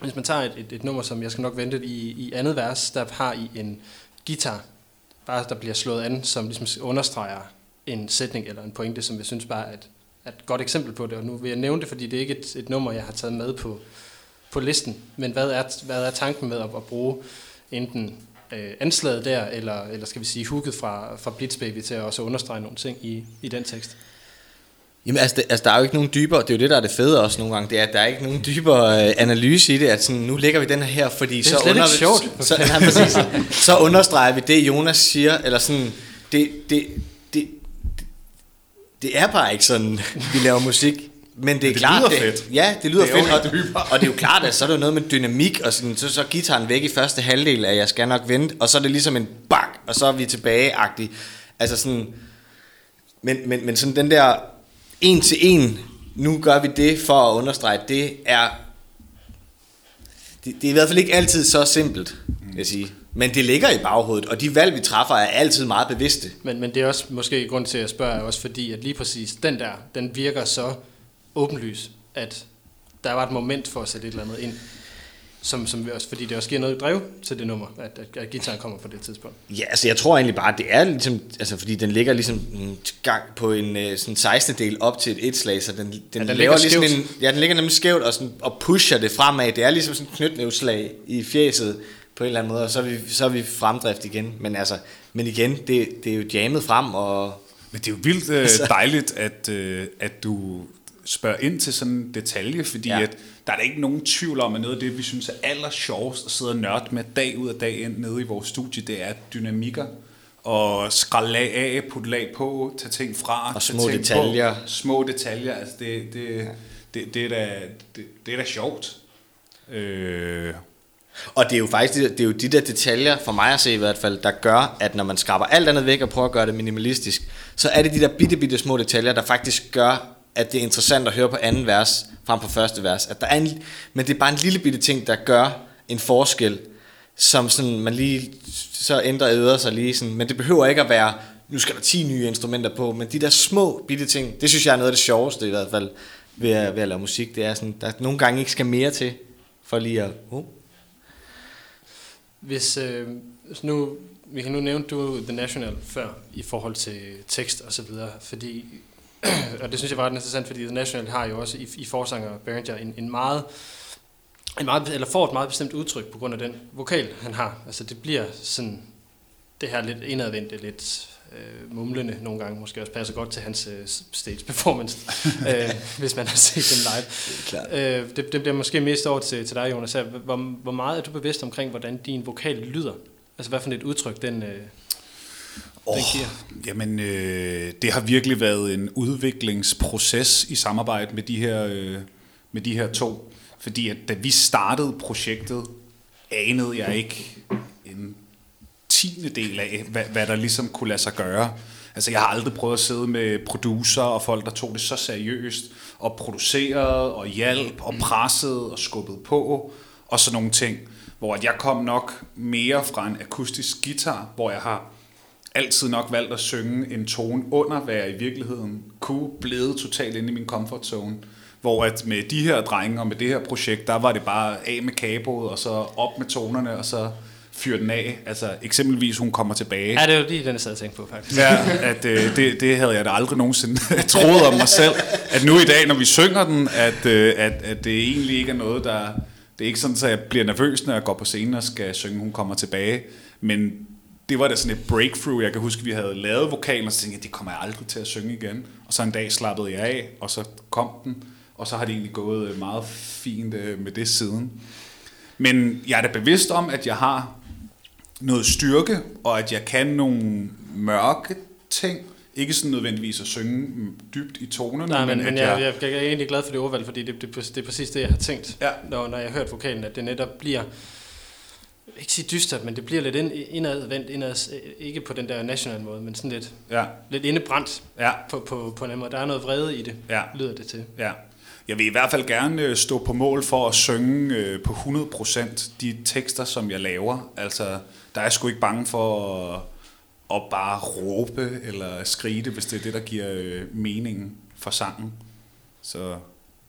Hvis man tager et, et, et nummer, som jeg skal nok vente i, i andet vers, der har I en guitar, bare der bliver slået an, som ligesom understreger en sætning eller en pointe, som jeg synes bare et, er et godt eksempel på det. Og nu vil jeg nævne det, fordi det er ikke et, et nummer, jeg har taget med på, på listen. Men hvad er, hvad er tanken med at, at bruge enten øh, anslaget der, eller, eller skal vi sige hooket fra, fra Blitzbaby til at også understrege nogle ting i, i den tekst? Jamen altså, det, altså, der er jo ikke nogen dybere, det er jo det, der er det fede også nogle gange, det er, at der er ikke nogen dybere øh, analyse i det, at sådan, nu lægger vi den her, fordi er så, slet ikke sjovt. så, ja, præcis, så understreger vi det, Jonas siger, eller sådan, det, det, det, er bare ikke sådan, vi laver musik. Men det er det klart, lyder det, fedt. Ja, det lyder Det fedt, og, dybere. og det er jo klart, at så er der noget med dynamik, og sådan, så, så gitaren væk i første halvdel af Jeg skal nok vente, og så er det ligesom en bak, og så er vi tilbage-agtig. Altså sådan, men, men, men sådan den der en til en, nu gør vi det for at understrege, det er, det, det er i hvert fald ikke altid så simpelt, vil jeg sige. Men det ligger i baghovedet, og de valg, vi træffer, er altid meget bevidste. Men, men det er også måske grund til at spørge, også fordi, at lige præcis den der, den virker så åbenlys, at der var et moment for at sætte et eller andet ind, som, som vi også, fordi det også giver noget drev til det nummer, at, at, at gitaren kommer på det tidspunkt. Ja, altså jeg tror egentlig bare, at det er ligesom, altså fordi den ligger ligesom gang på en øh, sådan 16. del op til et et-slag, så den, den, ja, den laver ligesom skævt. en, ja, den ligger nemlig skævt og, sådan, og pusher det fremad. Det er ligesom sådan et knytnævslag i fjeset på en eller anden måde, og så er vi, så er vi fremdrift igen. Men altså, men igen, det, det er jo jammet frem, og Men det er jo vildt øh, Altså. dejligt, at, øh, at du spørger ind til sådan en detalje, fordi Ja. ja. at der er da ikke nogen tvivl om, at noget af det, vi synes er aller sjovest at sidde og nørde med dag ud af dag ind nede i vores studie, det er dynamikker og skrælle lag af, putte lag på, tage ting fra, Og små ting detaljer. På, små detaljer, altså det, det, det, det, er, da, det, det er da sjovt. Øh, og det er jo faktisk det, er jo de der detaljer, for mig at se i hvert fald, der gør, at når man skraber alt andet væk og prøver at gøre det minimalistisk, så er det de der bitte, bitte små detaljer, der faktisk gør, at det er interessant at høre på anden vers frem på første vers. At der er en, men det er bare en lille bitte ting, der gør en forskel, som sådan, man lige, så ændrer æder sig lige sådan, men det behøver ikke at være, nu skal der 10 nye instrumenter på, men de der små bitte ting, det synes jeg er noget af det sjoveste i hvert fald ved at, ved at lave musik, det er sådan, der nogle gange ikke skal mere til, for lige at, oh, hvis øh, så nu, vi kan nu nævne du The National før i forhold til tekst og så videre, fordi, og det synes jeg var ret interessant, fordi The National har jo også i, i forsanger Behringer en, en meget, en meget, eller får et meget bestemt udtryk på grund af den vokal, han har. Altså det bliver sådan, det her lidt indadvendte, lidt øh, mumlende nogle gange, måske også passer godt til hans øh, stage performance, øh, hvis man har set dem live. klart. Øh, det, det bliver måske mest over til, til dig, Jonas. Hvor, hvor meget er du bevidst omkring, hvordan din vokal lyder? Altså, hvad for et udtryk den, øh, Oh, den giver? jamen, øh, det har virkelig været en udviklingsproces i samarbejde med de her, øh, med de her to. Fordi at da vi startede projektet, anede jeg ikke tiende del af, hvad, hvad der ligesom kunne lade sig gøre. Altså, jeg har aldrig prøvet at sidde med producer og folk, der tog det så seriøst, og producerede, og hjalp, og pressede, og skubbede på, og sådan nogle ting. Hvor at jeg kom nok mere fra en akustisk guitar, hvor jeg har altid nok valgt at synge en tone under, hvad jeg i virkeligheden kunne blive totalt inde i min comfort zone. Hvor at med de her drenge og med det her projekt, der var det bare af med kaboet, og så op med tonerne, og så fyre den af. Altså eksempelvis, hun kommer tilbage. Ja, det er jo lige den, jeg sad og tænkte på, faktisk. Ja, at øh, det, det havde jeg da aldrig nogensinde troet om mig selv. At nu i dag, når vi synger den, at, øh, at, at det egentlig ikke er noget, der, Det er ikke sådan, at jeg bliver nervøs, når jeg går på scenen og skal synge, hun kommer tilbage. Men det var da sådan et breakthrough. Jeg kan huske, vi havde lavet vokalen, og så tænkte jeg, det kommer jeg aldrig til at synge igen. Og så en dag slappede jeg af, og så kom den. Og så har det egentlig gået øh, meget fint øh, med det siden. Men jeg er da bevidst om, at jeg har noget styrke, og at jeg kan nogle mørke ting. Ikke sådan nødvendigvis at synge dybt i tonerne, Nej, men, at men jeg, jeg, jeg er egentlig glad for det ordvalg, fordi det, det, det er præcis det, jeg har tænkt, Ja. når, når jeg har hørt vokalen, at det netop bliver, ikke sige dystert, men det bliver lidt ind, indadvendt, indad, ikke på den der national måde, men sådan lidt, ja, lidt indebrændt ja, på, på, på en anden måde. Der er noget vrede i det, ja. lyder det til. Ja. Jeg vil i hvert fald gerne øh, stå på mål for at synge øh, på 100% de tekster, som jeg laver. Altså, der er sgu ikke bange for at, at bare råbe eller skrige, hvis det er det, der giver øh, meningen for sangen. Så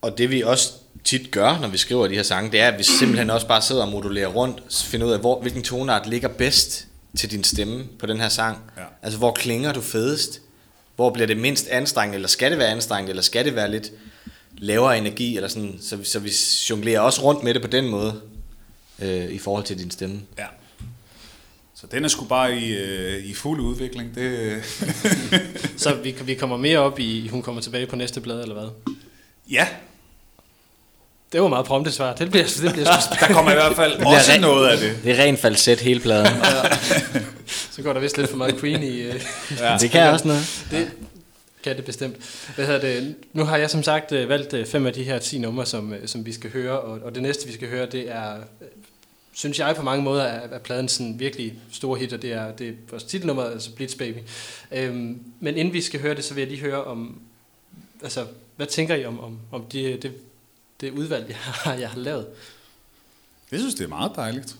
Og det vi også tit gør, når vi skriver de her sange, det er, at vi simpelthen også bare sidder og modulerer rundt, finder ud af, hvor, hvilken tonart ligger bedst til din stemme på den her sang. Ja. Altså, hvor klinger du fedest? Hvor bliver det mindst anstrengt, eller skal det være anstrengt, eller skal det være lidt lavere energi, eller sådan, så, vi- så vi jonglerer også rundt med det på den måde, øh, i forhold til din stemme. ja. Så den er sgu bare i, øh, i fuld udvikling. Det, Så vi, vi kommer mere op i, hun kommer tilbage på næste blad, eller hvad? ja, Det var meget prompte svar. Det bliver, det bliver der kommer i hvert fald bliver også rent- noget af det. Det er rent falset hele pladen. Så går der vist lidt for meget Queen i... Øh, ja. Det kan også noget. det kan det bestemt. Hvad hedder det? Nu har jeg som sagt øh, valgt øh, fem af de her 10 numre, som, som vi skal høre, og, og det næste, vi skal høre, det er, synes jeg på mange måder, er, er pladen sådan virkelig store hit, og det er, det er vores titelnummer, altså Blitz Baby. Øhm, men inden vi skal høre det, så vil jeg lige høre om, altså, hvad tænker I om, om, om det, det, det udvalg, jeg har, jeg har lavet? Jeg synes, det er meget dejligt.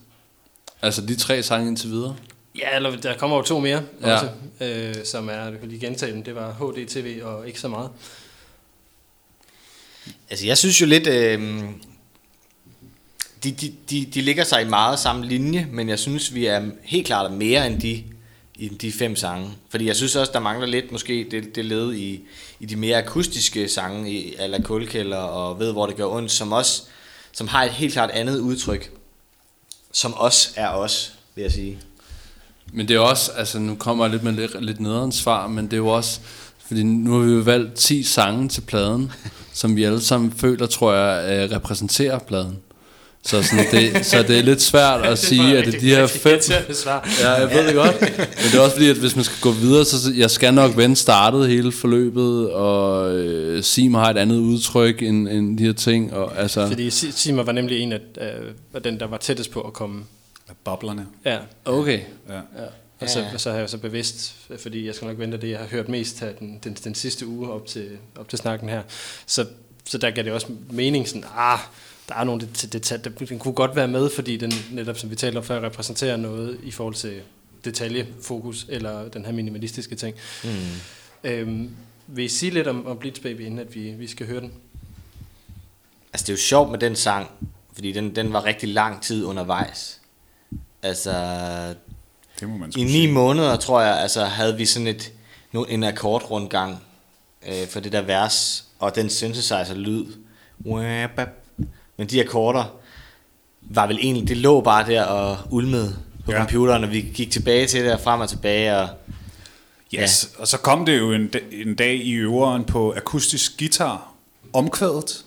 Altså de tre sange indtil videre. Ja, eller der kommer jo to mere Ja. ja. også, øh, som er, du kan lige gentage dem, det var HDTV og ikke så meget. Altså, jeg synes jo lidt, øh, de, de, de, de ligger sig i meget samme linje, men jeg synes, vi er helt klart mere end de, i de fem sange. Fordi jeg synes også, der mangler lidt måske det, det led i, i de mere akustiske sange, i Alla Kulkælder og Ved, hvor det gør ondt, som også som har et helt klart andet udtryk, som også er os, vil jeg sige. Men det er også, altså nu kommer jeg lidt med lidt, lidt nederen svar, men det er jo også, fordi nu har vi jo valgt 10 sange til pladen, som vi alle sammen føler, tror jeg, øh, repræsenterer pladen. Så, sådan det, så det er lidt svært at sige, at det er de her fem... svar. Ja, jeg ved det godt. Men det er også fordi, at hvis man skal gå videre, så jeg skal nok vende startet hele forløbet, og øh, mig har et andet udtryk end, end de her ting. Og, altså, Fordi Si- Sima var nemlig en af, øh, af den, der var tættest på at komme. Boblerne. Ja, okay. Ja. og så, Ja. og så har jeg så bevidst, fordi jeg skal nok vente det, jeg har hørt mest af den, den, den sidste uge op til, op til snakken her. Så, så der gav det også mening sådan, ah, der er nogle det, det, det, den kunne godt være med, fordi den netop, som vi talte om før, repræsenterer noget i forhold til detaljefokus, eller den her minimalistiske ting. Mm. Øhm, vil I sige lidt om, om Blitz Baby, inden at vi, vi skal høre den? Altså, det er jo sjovt med den sang, fordi den, den var rigtig lang tid undervejs. Altså, Det må man I ni sige. måneder, tror jeg, altså, havde vi sådan et, nu, en akkordrundgang øh, for det der vers, og den synthesizer-lyd. Men de akkorder var vel egentlig, det lå bare der og ulmede på Ja. computeren, og vi gik tilbage til det, og frem og tilbage, og Yes. Ja. Og så kom det jo en, en dag i øveren på akustisk guitar, omkvædet.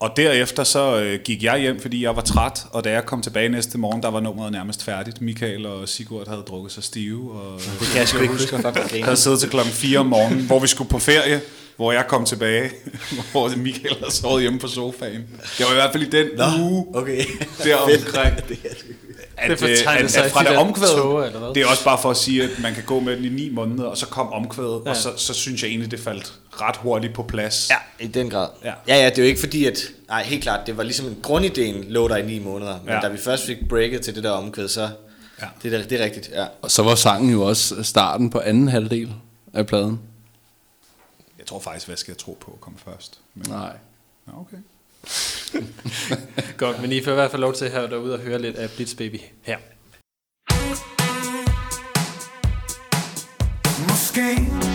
Og derefter så øh, gik jeg hjem, fordi jeg var træt, og da jeg kom tilbage næste morgen, der var nummeret nærmest færdigt. Michael og Sigurd havde drukket sig stive, og det kan jeg ikke huske. Griner. havde siddet til klokken 4 om morgenen, hvor vi skulle på ferie, hvor jeg kom tilbage, hvor Michael havde sovet hjemme på sofaen. Det var i hvert fald i den Nå. uge, Okay. der omkring. At, Det øh, at, sig at fra de det omkvædet, tåger, eller hvad? det er også bare for at sige, at man kan gå med den i ni måneder, og så kom omkvædet, ja. Og så, så synes jeg egentlig, det faldt ret hurtigt på plads. Ja, i den grad. Ja. Ja. ja, det er jo ikke fordi, at... Nej, helt klart, det var ligesom en grundideen lå der i ni måneder. Men Ja. da vi først fik breaket til det der omkvæd, så... Ja. Det, er, det er rigtigt, ja. Og så var sangen jo også starten på anden halvdel af pladen. Jeg tror faktisk, hvad skal jeg tro på kom først? Men, Nej. Nå, okay. Godt, men I får i hvert fald lov til her derude at høre lidt af Blitz Baby her. Måske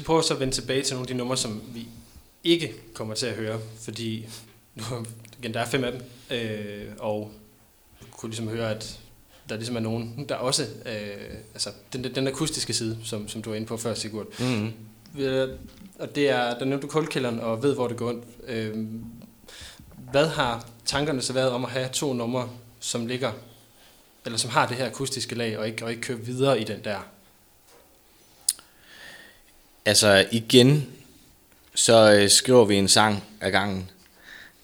skal prøve så at vende tilbage til nogle af de numre, som vi ikke kommer til at høre, fordi nu, igen, der er fem af dem, øh, og du kunne ligesom høre, at der ligesom er nogen, der også, øh, altså den, den akustiske side, som, som du var inde på før, Sigurd, Mm-hmm. Ved- og det er, der nævnte du kuldkælderen og ved, hvor det går ondt. Øh, hvad har tankerne så været om at have to numre, som ligger, eller som har det her akustiske lag, og ikke, og ikke køre videre i den der? Altså igen, så øh, skriver vi en sang ad gangen.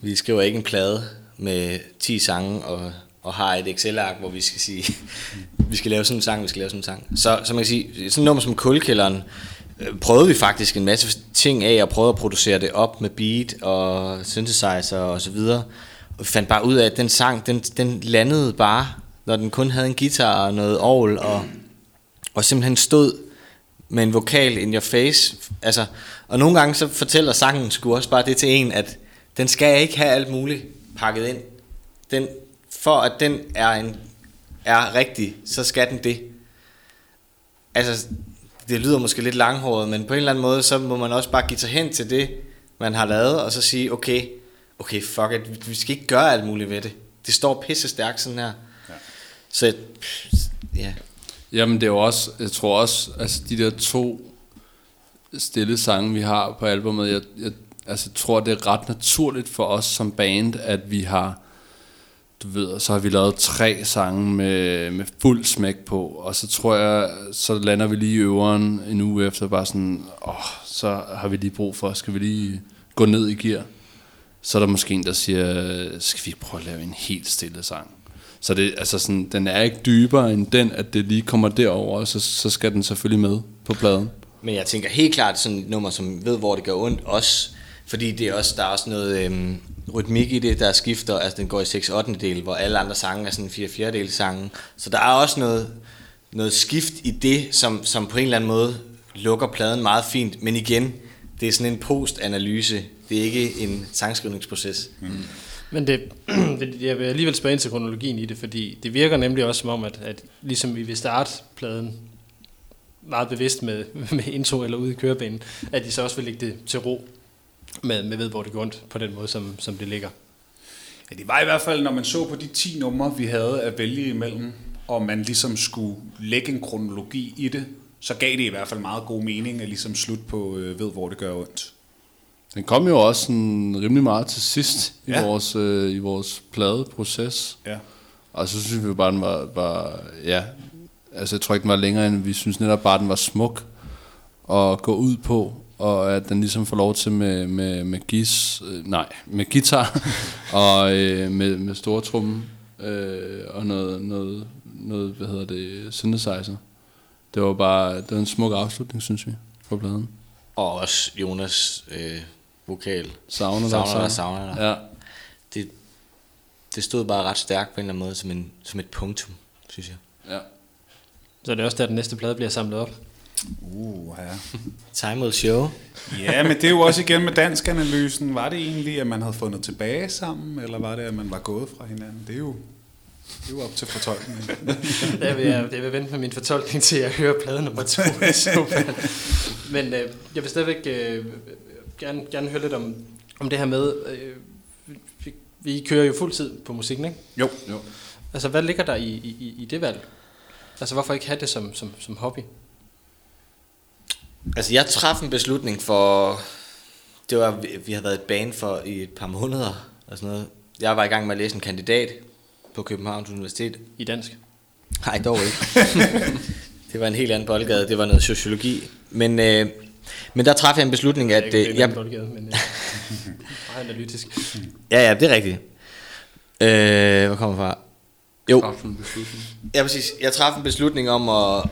Vi skriver ikke en plade med 10 sange og, og har et Excel-ark, hvor vi skal sige, vi skal lave sådan en sang, vi skal lave sådan en sang. Så, så man kan sige, sådan nummer som Kulkælderen, øh, prøvede vi faktisk en masse ting af, og prøvede at producere det op med beat og synthesizer og så videre. Og vi fandt bare ud af, at den sang, den, den landede bare, når den kun havde en guitar og noget ovl, og, og simpelthen stod med en vokal in your face. Altså, og nogle gange så fortæller sangen sgu også bare det til en, at den skal ikke have alt muligt pakket ind. Den, for at den er, en, er rigtig, så skal den det. Altså, det lyder måske lidt langhåret, men på en eller anden måde, så må man også bare give sig hen til det, man har lavet, og så sige, okay, okay, fuck it, vi skal ikke gøre alt muligt ved det. Det står pisse stærkt sådan her. Ja. Så, ja. Jamen det er jo også, jeg tror også, altså de der to stille sange, vi har på albumet, jeg, jeg altså, tror, det er ret naturligt for os som band, at vi har, du ved, så har vi lavet tre sange med, med fuld smæk på, og så tror jeg, så lander vi lige i øveren en uge efter, bare sådan, åh, så har vi lige brug for, skal vi lige gå ned i gear? Så er der måske en, der siger, skal vi ikke prøve at lave en helt stille sang? Så det, altså sådan, den er ikke dybere end den, at det lige kommer derover, og så, så skal den selvfølgelig med på pladen. Men jeg tænker helt klart sådan et nummer, som ved, hvor det gør ondt, også fordi det er også, der er også noget øhm, rytmik i det, der skifter, altså den går i 6 8 del, hvor alle andre sange er sådan 4 4 del sange. Så der er også noget, noget skift i det, som, som på en eller anden måde lukker pladen meget fint. Men igen, det er sådan en postanalyse. Det er ikke en sangskrivningsproces. Mm. Men det, det- jeg vil alligevel spørge ind til kronologien i det, fordi det virker nemlig også som om, at, at ligesom vi vil starte pladen meget bevidst med, med intro eller ude i kørebanen, at de så også vil lægge det til ro med, med ved, hvor det går ondt på den måde, som, som det ligger. Ja, det var i hvert fald, når man så på de 10 numre, vi havde at vælge imellem, og man ligesom skulle lægge en kronologi i det, så gav det i hvert fald meget god mening at ligesom slutte på øh, ved, hvor det gør ondt. Den kom jo også sådan rimelig meget til sidst i, Ja. vores, øh, i vores pladeproces. Ja. Og så synes vi bare, den var, var, ja, altså jeg tror ikke, den var længere, end vi synes netop bare, den var smuk at gå ud på, og at den ligesom får lov til med, med, med gis, øh, nej, med guitar, og øh, med, med store trummen, øh, og noget, noget, noget, hvad hedder det, synthesizer. Det var bare, det var en smuk afslutning, synes vi, på pladen. Og også Jonas øh, vokal. Savner Savner dig, dig, savner dig. Ja, Det, det stod bare ret stærkt på en eller anden måde, som, en, som et punktum, synes jeg. ja. Så er det også der, den næste plade bliver samlet op. Uh, ja. Time will show. ja, men det er jo også igen med dansk-analysen. Var det egentlig, at man havde fundet tilbage sammen, eller var det, at man var gået fra hinanden? Det er jo, det er jo op til fortolkningen. Der vil jeg, jeg vil vente med min fortolkning til, at jeg hører plade nummer to. Men øh, jeg vil stadigvæk øh, gerne, gerne høre lidt om, om det her med, øh, vi, vi kører jo fuldtid på musikken, ikke? Jo. Jo. Altså, hvad ligger der i, i, i det valg? Altså, hvorfor ikke have det som, som, som hobby? Altså, jeg traf en beslutning for... Det var, vi- vi har været et band for i et par måneder og sådan noget. Jeg var i gang med at læse en kandidat på Københavns Universitet. I dansk? Nej, dog ikke. det var en helt anden boldgade. Det var noget sociologi. Men, øh, men der traf jeg en beslutning, at... det er Øh, jeg, en boldgade, men øh, meget analytisk. ja, ja, det er rigtigt. Øh, hvor kommer jeg fra? Jo. En beslutning. Ja, præcis. Jeg træffede en beslutning om at,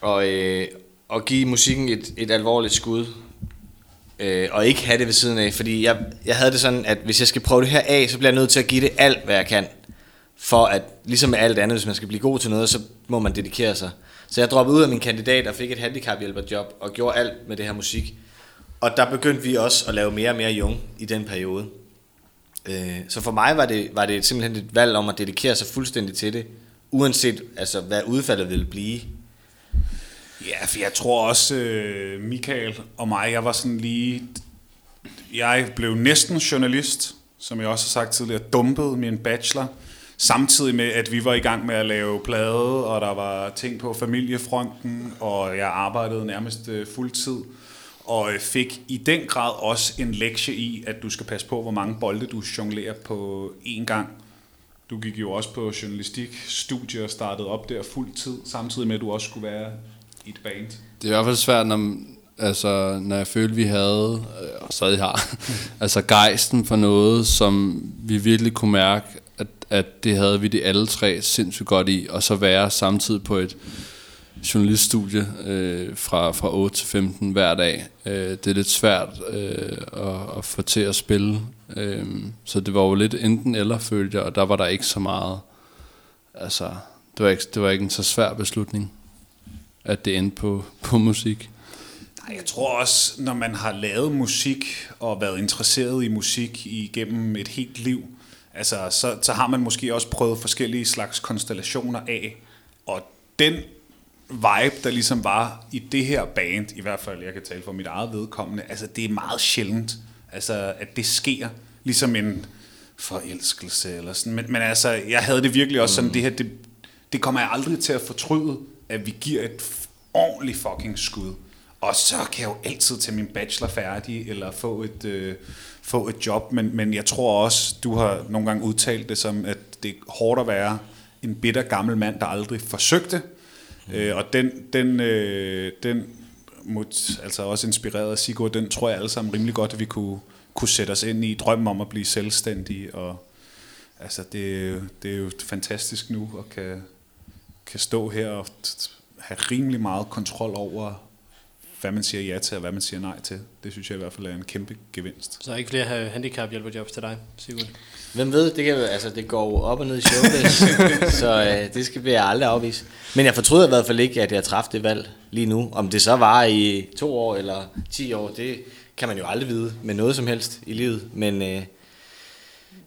og, øh, at give musikken et, et alvorligt skud. Øh, og ikke have det ved siden af, fordi jeg, jeg havde det sådan, at hvis jeg skal prøve det her af, så bliver jeg nødt til at give det alt, hvad jeg kan. For at, ligesom med alt andet, hvis man skal blive god til noget, så må man dedikere sig. Så jeg droppede ud af min kandidat og fik et handicaphjælperjob og gjorde alt med det her musik. Og der begyndte vi også at lave mere og mere Jung i den periode. Øh, så for mig var det, var det simpelthen et valg om at dedikere sig fuldstændig til det, uanset altså, hvad udfaldet ville blive. Ja, for jeg tror også, øh, Michael og mig, jeg var sådan lige... Jeg blev næsten journalist, som jeg også har sagt tidligere, dumpet min bachelor, samtidig med, at vi var i gang med at lave plade, og der var ting på familiefronten, og jeg arbejdede nærmest øh, fuldtid, og øh, fik i den grad også en lektie i, at du skal passe på, hvor mange bolde du jonglerer på én gang. Du gik jo også på journalistik, studie og startede op der fuld tid, samtidig med, at du også skulle være i et band. Det er i hvert fald svært, når, altså, når jeg følte, vi havde, øh, og stadig har, altså gejsten for noget, som vi virkelig kunne mærke, at det havde vi det alle tre sindssygt godt i, og så være samtidig på et journaliststudie øh, fra, fra 8 til 15 hver dag. Øh, det er lidt svært øh, at, at få til at spille, øh, så det var jo lidt enten eller, følte jeg, og der var der ikke så meget, altså, det var ikke, det var ikke en så svær beslutning at det endte på, på musik. Nej, jeg tror også, når man har lavet musik og været interesseret i musik igennem et helt liv, altså, så, så har man måske også prøvet forskellige slags konstellationer af. Og den vibe, der ligesom var i det her band, i hvert fald jeg kan tale for mit eget vedkommende, altså det er meget sjældent, altså, at det sker, ligesom en forelskelse eller sådan. Men, men altså, jeg havde det virkelig også sådan, det her, det, det kommer jeg aldrig til at fortryde, at vi giver et ordentligt fucking skud. Og så kan jeg jo altid tage min bachelor færdig, eller få et, øh, få et job. Men, men jeg tror også, du har nogle gange udtalt det som, at det er hårdt at være en bitter gammel mand, der aldrig forsøgte. Mm. Øh, og den, den, øh, den mod, altså også inspireret af Sigurd, den tror jeg alle sammen rimelig godt, at vi kunne, kunne sætte os ind i drømmen om at blive selvstændige. Og, altså det, det er jo fantastisk nu, at kan, kan stå her og have rimelig meget kontrol over, hvad man siger ja til, og hvad man siger nej til. Det synes jeg i hvert fald er en kæmpe gevinst. Så er ikke flere handicaphjælperjobs til dig, Sigurd? Hvem ved, det, kan, jo- altså, det går op og ned i showbiz, så øh, det skal vi aldrig afvise. Men jeg fortryder i hvert fald ikke, at jeg træffede det valg lige nu. Om det så var i to år eller ti år, det kan man jo aldrig vide med noget som helst i livet. Men, øh,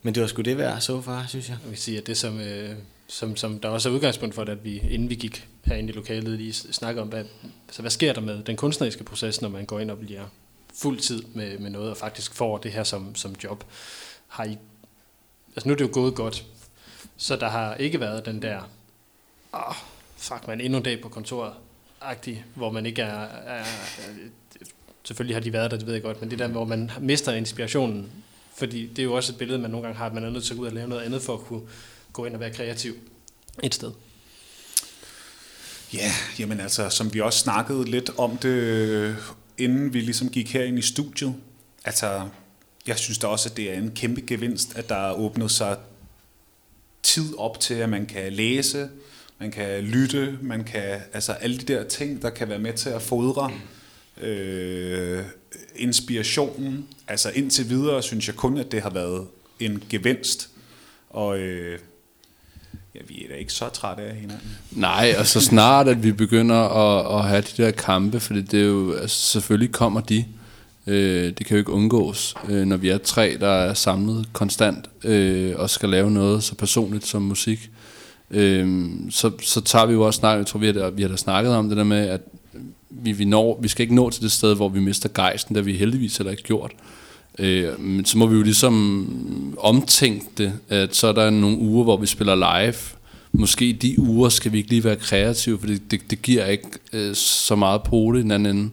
men det var sgu det værd så far, synes jeg. Jeg vil sige, at det som, øh, som, som der også er udgangspunkt for, det, at vi, inden vi gik herinde i lokalet, lige snakke snakker om, hvad, altså, hvad sker der med den kunstneriske proces, når man går ind og bliver fuld tid med, med noget, og faktisk får det her som, som job. Har I, altså nu er det jo gået godt, så der har ikke været den der, oh, fuck man, endnu en dag på kontoret, agtig, hvor man ikke er, er, er, selvfølgelig har de været der, det ved jeg godt, men det der, hvor man mister inspirationen, fordi det er jo også et billede, man nogle gange har, at man er nødt til at gå ud og lave noget andet for at kunne gå ind og være kreativ et sted. Ja, jamen altså, som vi også snakkede lidt om det, øh, inden vi ligesom gik herind i studiet. Altså, jeg synes da også, at det er en kæmpe gevinst, at der er åbnet sig tid op til, at man kan læse, man kan lytte, man kan, altså alle de der ting, der kan være med til at fodre øh, inspirationen. Altså indtil videre synes jeg kun, at det har været en gevinst. Og øh, ja, vi er da ikke så trætte af hinanden. Nej, og så snart, at vi begynder at, at have de der kampe, for det er jo, altså selvfølgelig kommer de, øh, det kan jo ikke undgås, øh, når vi er tre, der er samlet konstant øh, og skal lave noget så personligt som musik. Øh, så, så tager vi jo også snart, jeg tror vi har, da- vi har da snakket om det der med, at vi, vi, når, vi skal ikke nå til det sted, hvor vi mister gejsten, der vi heldigvis heller ikke gjort. Øh, Øh, men så må vi jo ligesom omtænke det, at så er der nogle uger, hvor vi spiller live. Måske de uger skal vi ikke lige være kreative, for det, det, det giver ikke øh, så meget på det i den anden ende.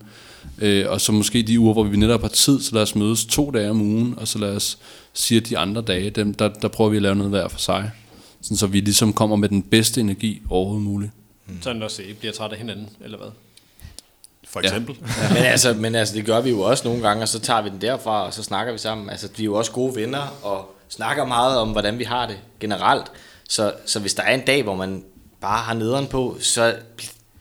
Øh, og så måske de uger, hvor vi netop har tid, så lad os mødes to dage om ugen, og så lad os sige, at de andre dage, dem, der, der prøver vi at lave noget hver for sig. Sådan, så vi ligesom kommer med den bedste energi overhovedet muligt. Mm. Sådan også I bliver træt af hinanden, eller hvad? For Ja. eksempel. men, altså, men altså, det gør vi jo også nogle gange, og så tager vi den derfra, og så snakker vi sammen. Altså, vi er jo også gode venner, og snakker meget om, hvordan vi har det generelt. Så, så hvis der er en dag, hvor man bare har nederen på, så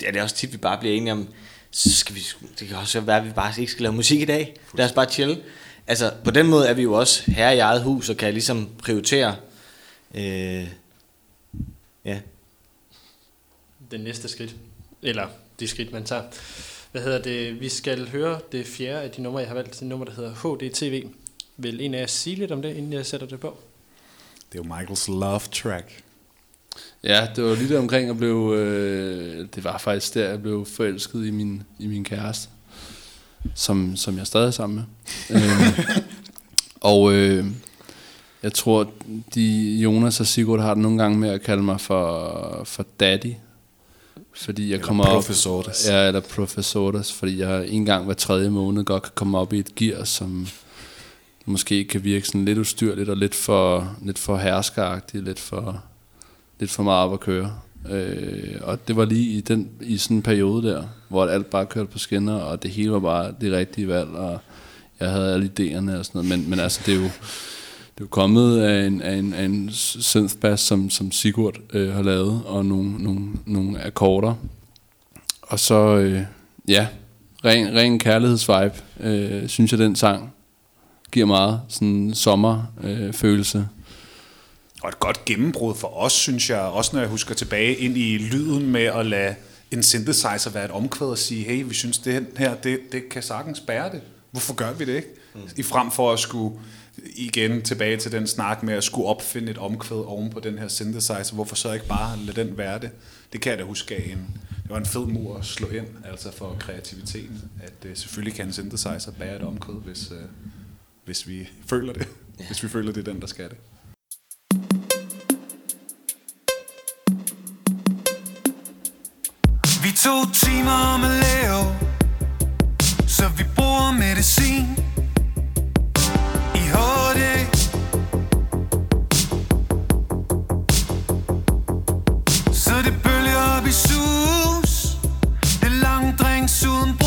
er det også tit, vi bare bliver enige om, så skal vi, det kan også være, at vi bare ikke skal lave musik i dag. Lad os bare chill. Altså, på den måde er vi jo også herre i eget hus, og kan ligesom prioritere, øh, ja, den næste skridt. Eller det skridt, man tager. Hvad hedder det? Vi skal høre det fjerde af de numre, jeg har valgt. Det nummer, der hedder HDTV. Vil en af jer sige lidt om det, inden jeg sætter det på? Det er jo Michaels love track. Ja, det var lige der omkring at blive... Øh, det var faktisk der, jeg blev forelsket i min, i min kæreste. Som, som jeg stadig er sammen med. øh, og øh, jeg tror, de Jonas og Sigurd har det nogle gange med at kalde mig for, for daddy. Fordi jeg Eller kommer op... professores. Ja, eller professores. Fordi jeg en gang hver tredje måned godt kan komme op i et gear, som måske kan virke sådan lidt ustyrligt og lidt for, lidt for herskeragtigt, lidt for, lidt for meget op at køre. Øh, og det var lige i, den, i sådan en periode der, hvor alt bare kørte på skinner, og det hele var bare det rigtige valg, og jeg havde alle idéerne og sådan noget. Men, men altså, det er jo, det er jo kommet af en, af en, af en synthbass, som, som Sigurd øh, har lavet, og nogle, nogle, nogle akkorder. Og så, øh, ja, ren, ren kærlighedsvibe, øh, synes jeg, den sang giver meget sådan sommerfølelse. Øh, følelse. Og et godt gennembrud for os, synes jeg, også når jeg husker tilbage ind i lyden med at lade en synthesizer være et omkvæd og sige, hey, vi synes, det her, det, det kan sagtens bære det. Hvorfor gør vi det ikke? Mm. I frem for at skulle igen tilbage til den snak med at skulle opfinde et omkvæd oven på den her synthesizer. Hvorfor så ikke bare lade den være det? Det kan jeg da huske af en, det var en fed mur at slå ind, altså for kreativiteten, at uh, selvfølgelig kan en synthesizer bære et omkvæd, hvis, uh, hvis vi føler det. Ja. Hvis vi føler, det er den, der skal det. Vi tog timer at lave Så vi bruger medicin sus Det er lang drinks uden brug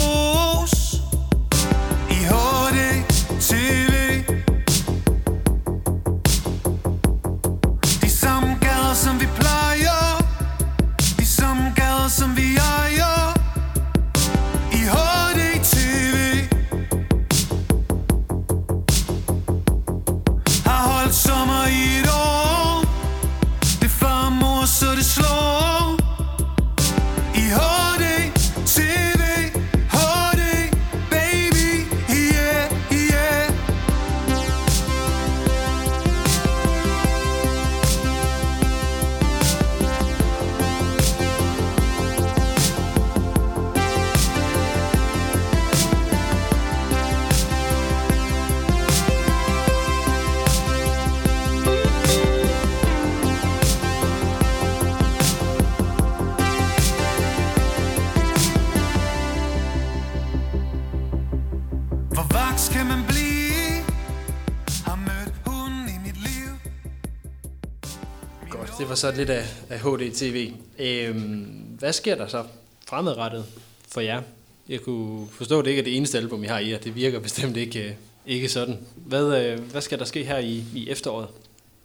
Så lidt af, af HDTV. Øhm, hvad sker der så fremadrettet for jer? Jeg kunne forstå, at det ikke er det eneste album, I har i, og det virker bestemt ikke, øh, ikke sådan. Hvad, øh, hvad skal der ske her i, i efteråret,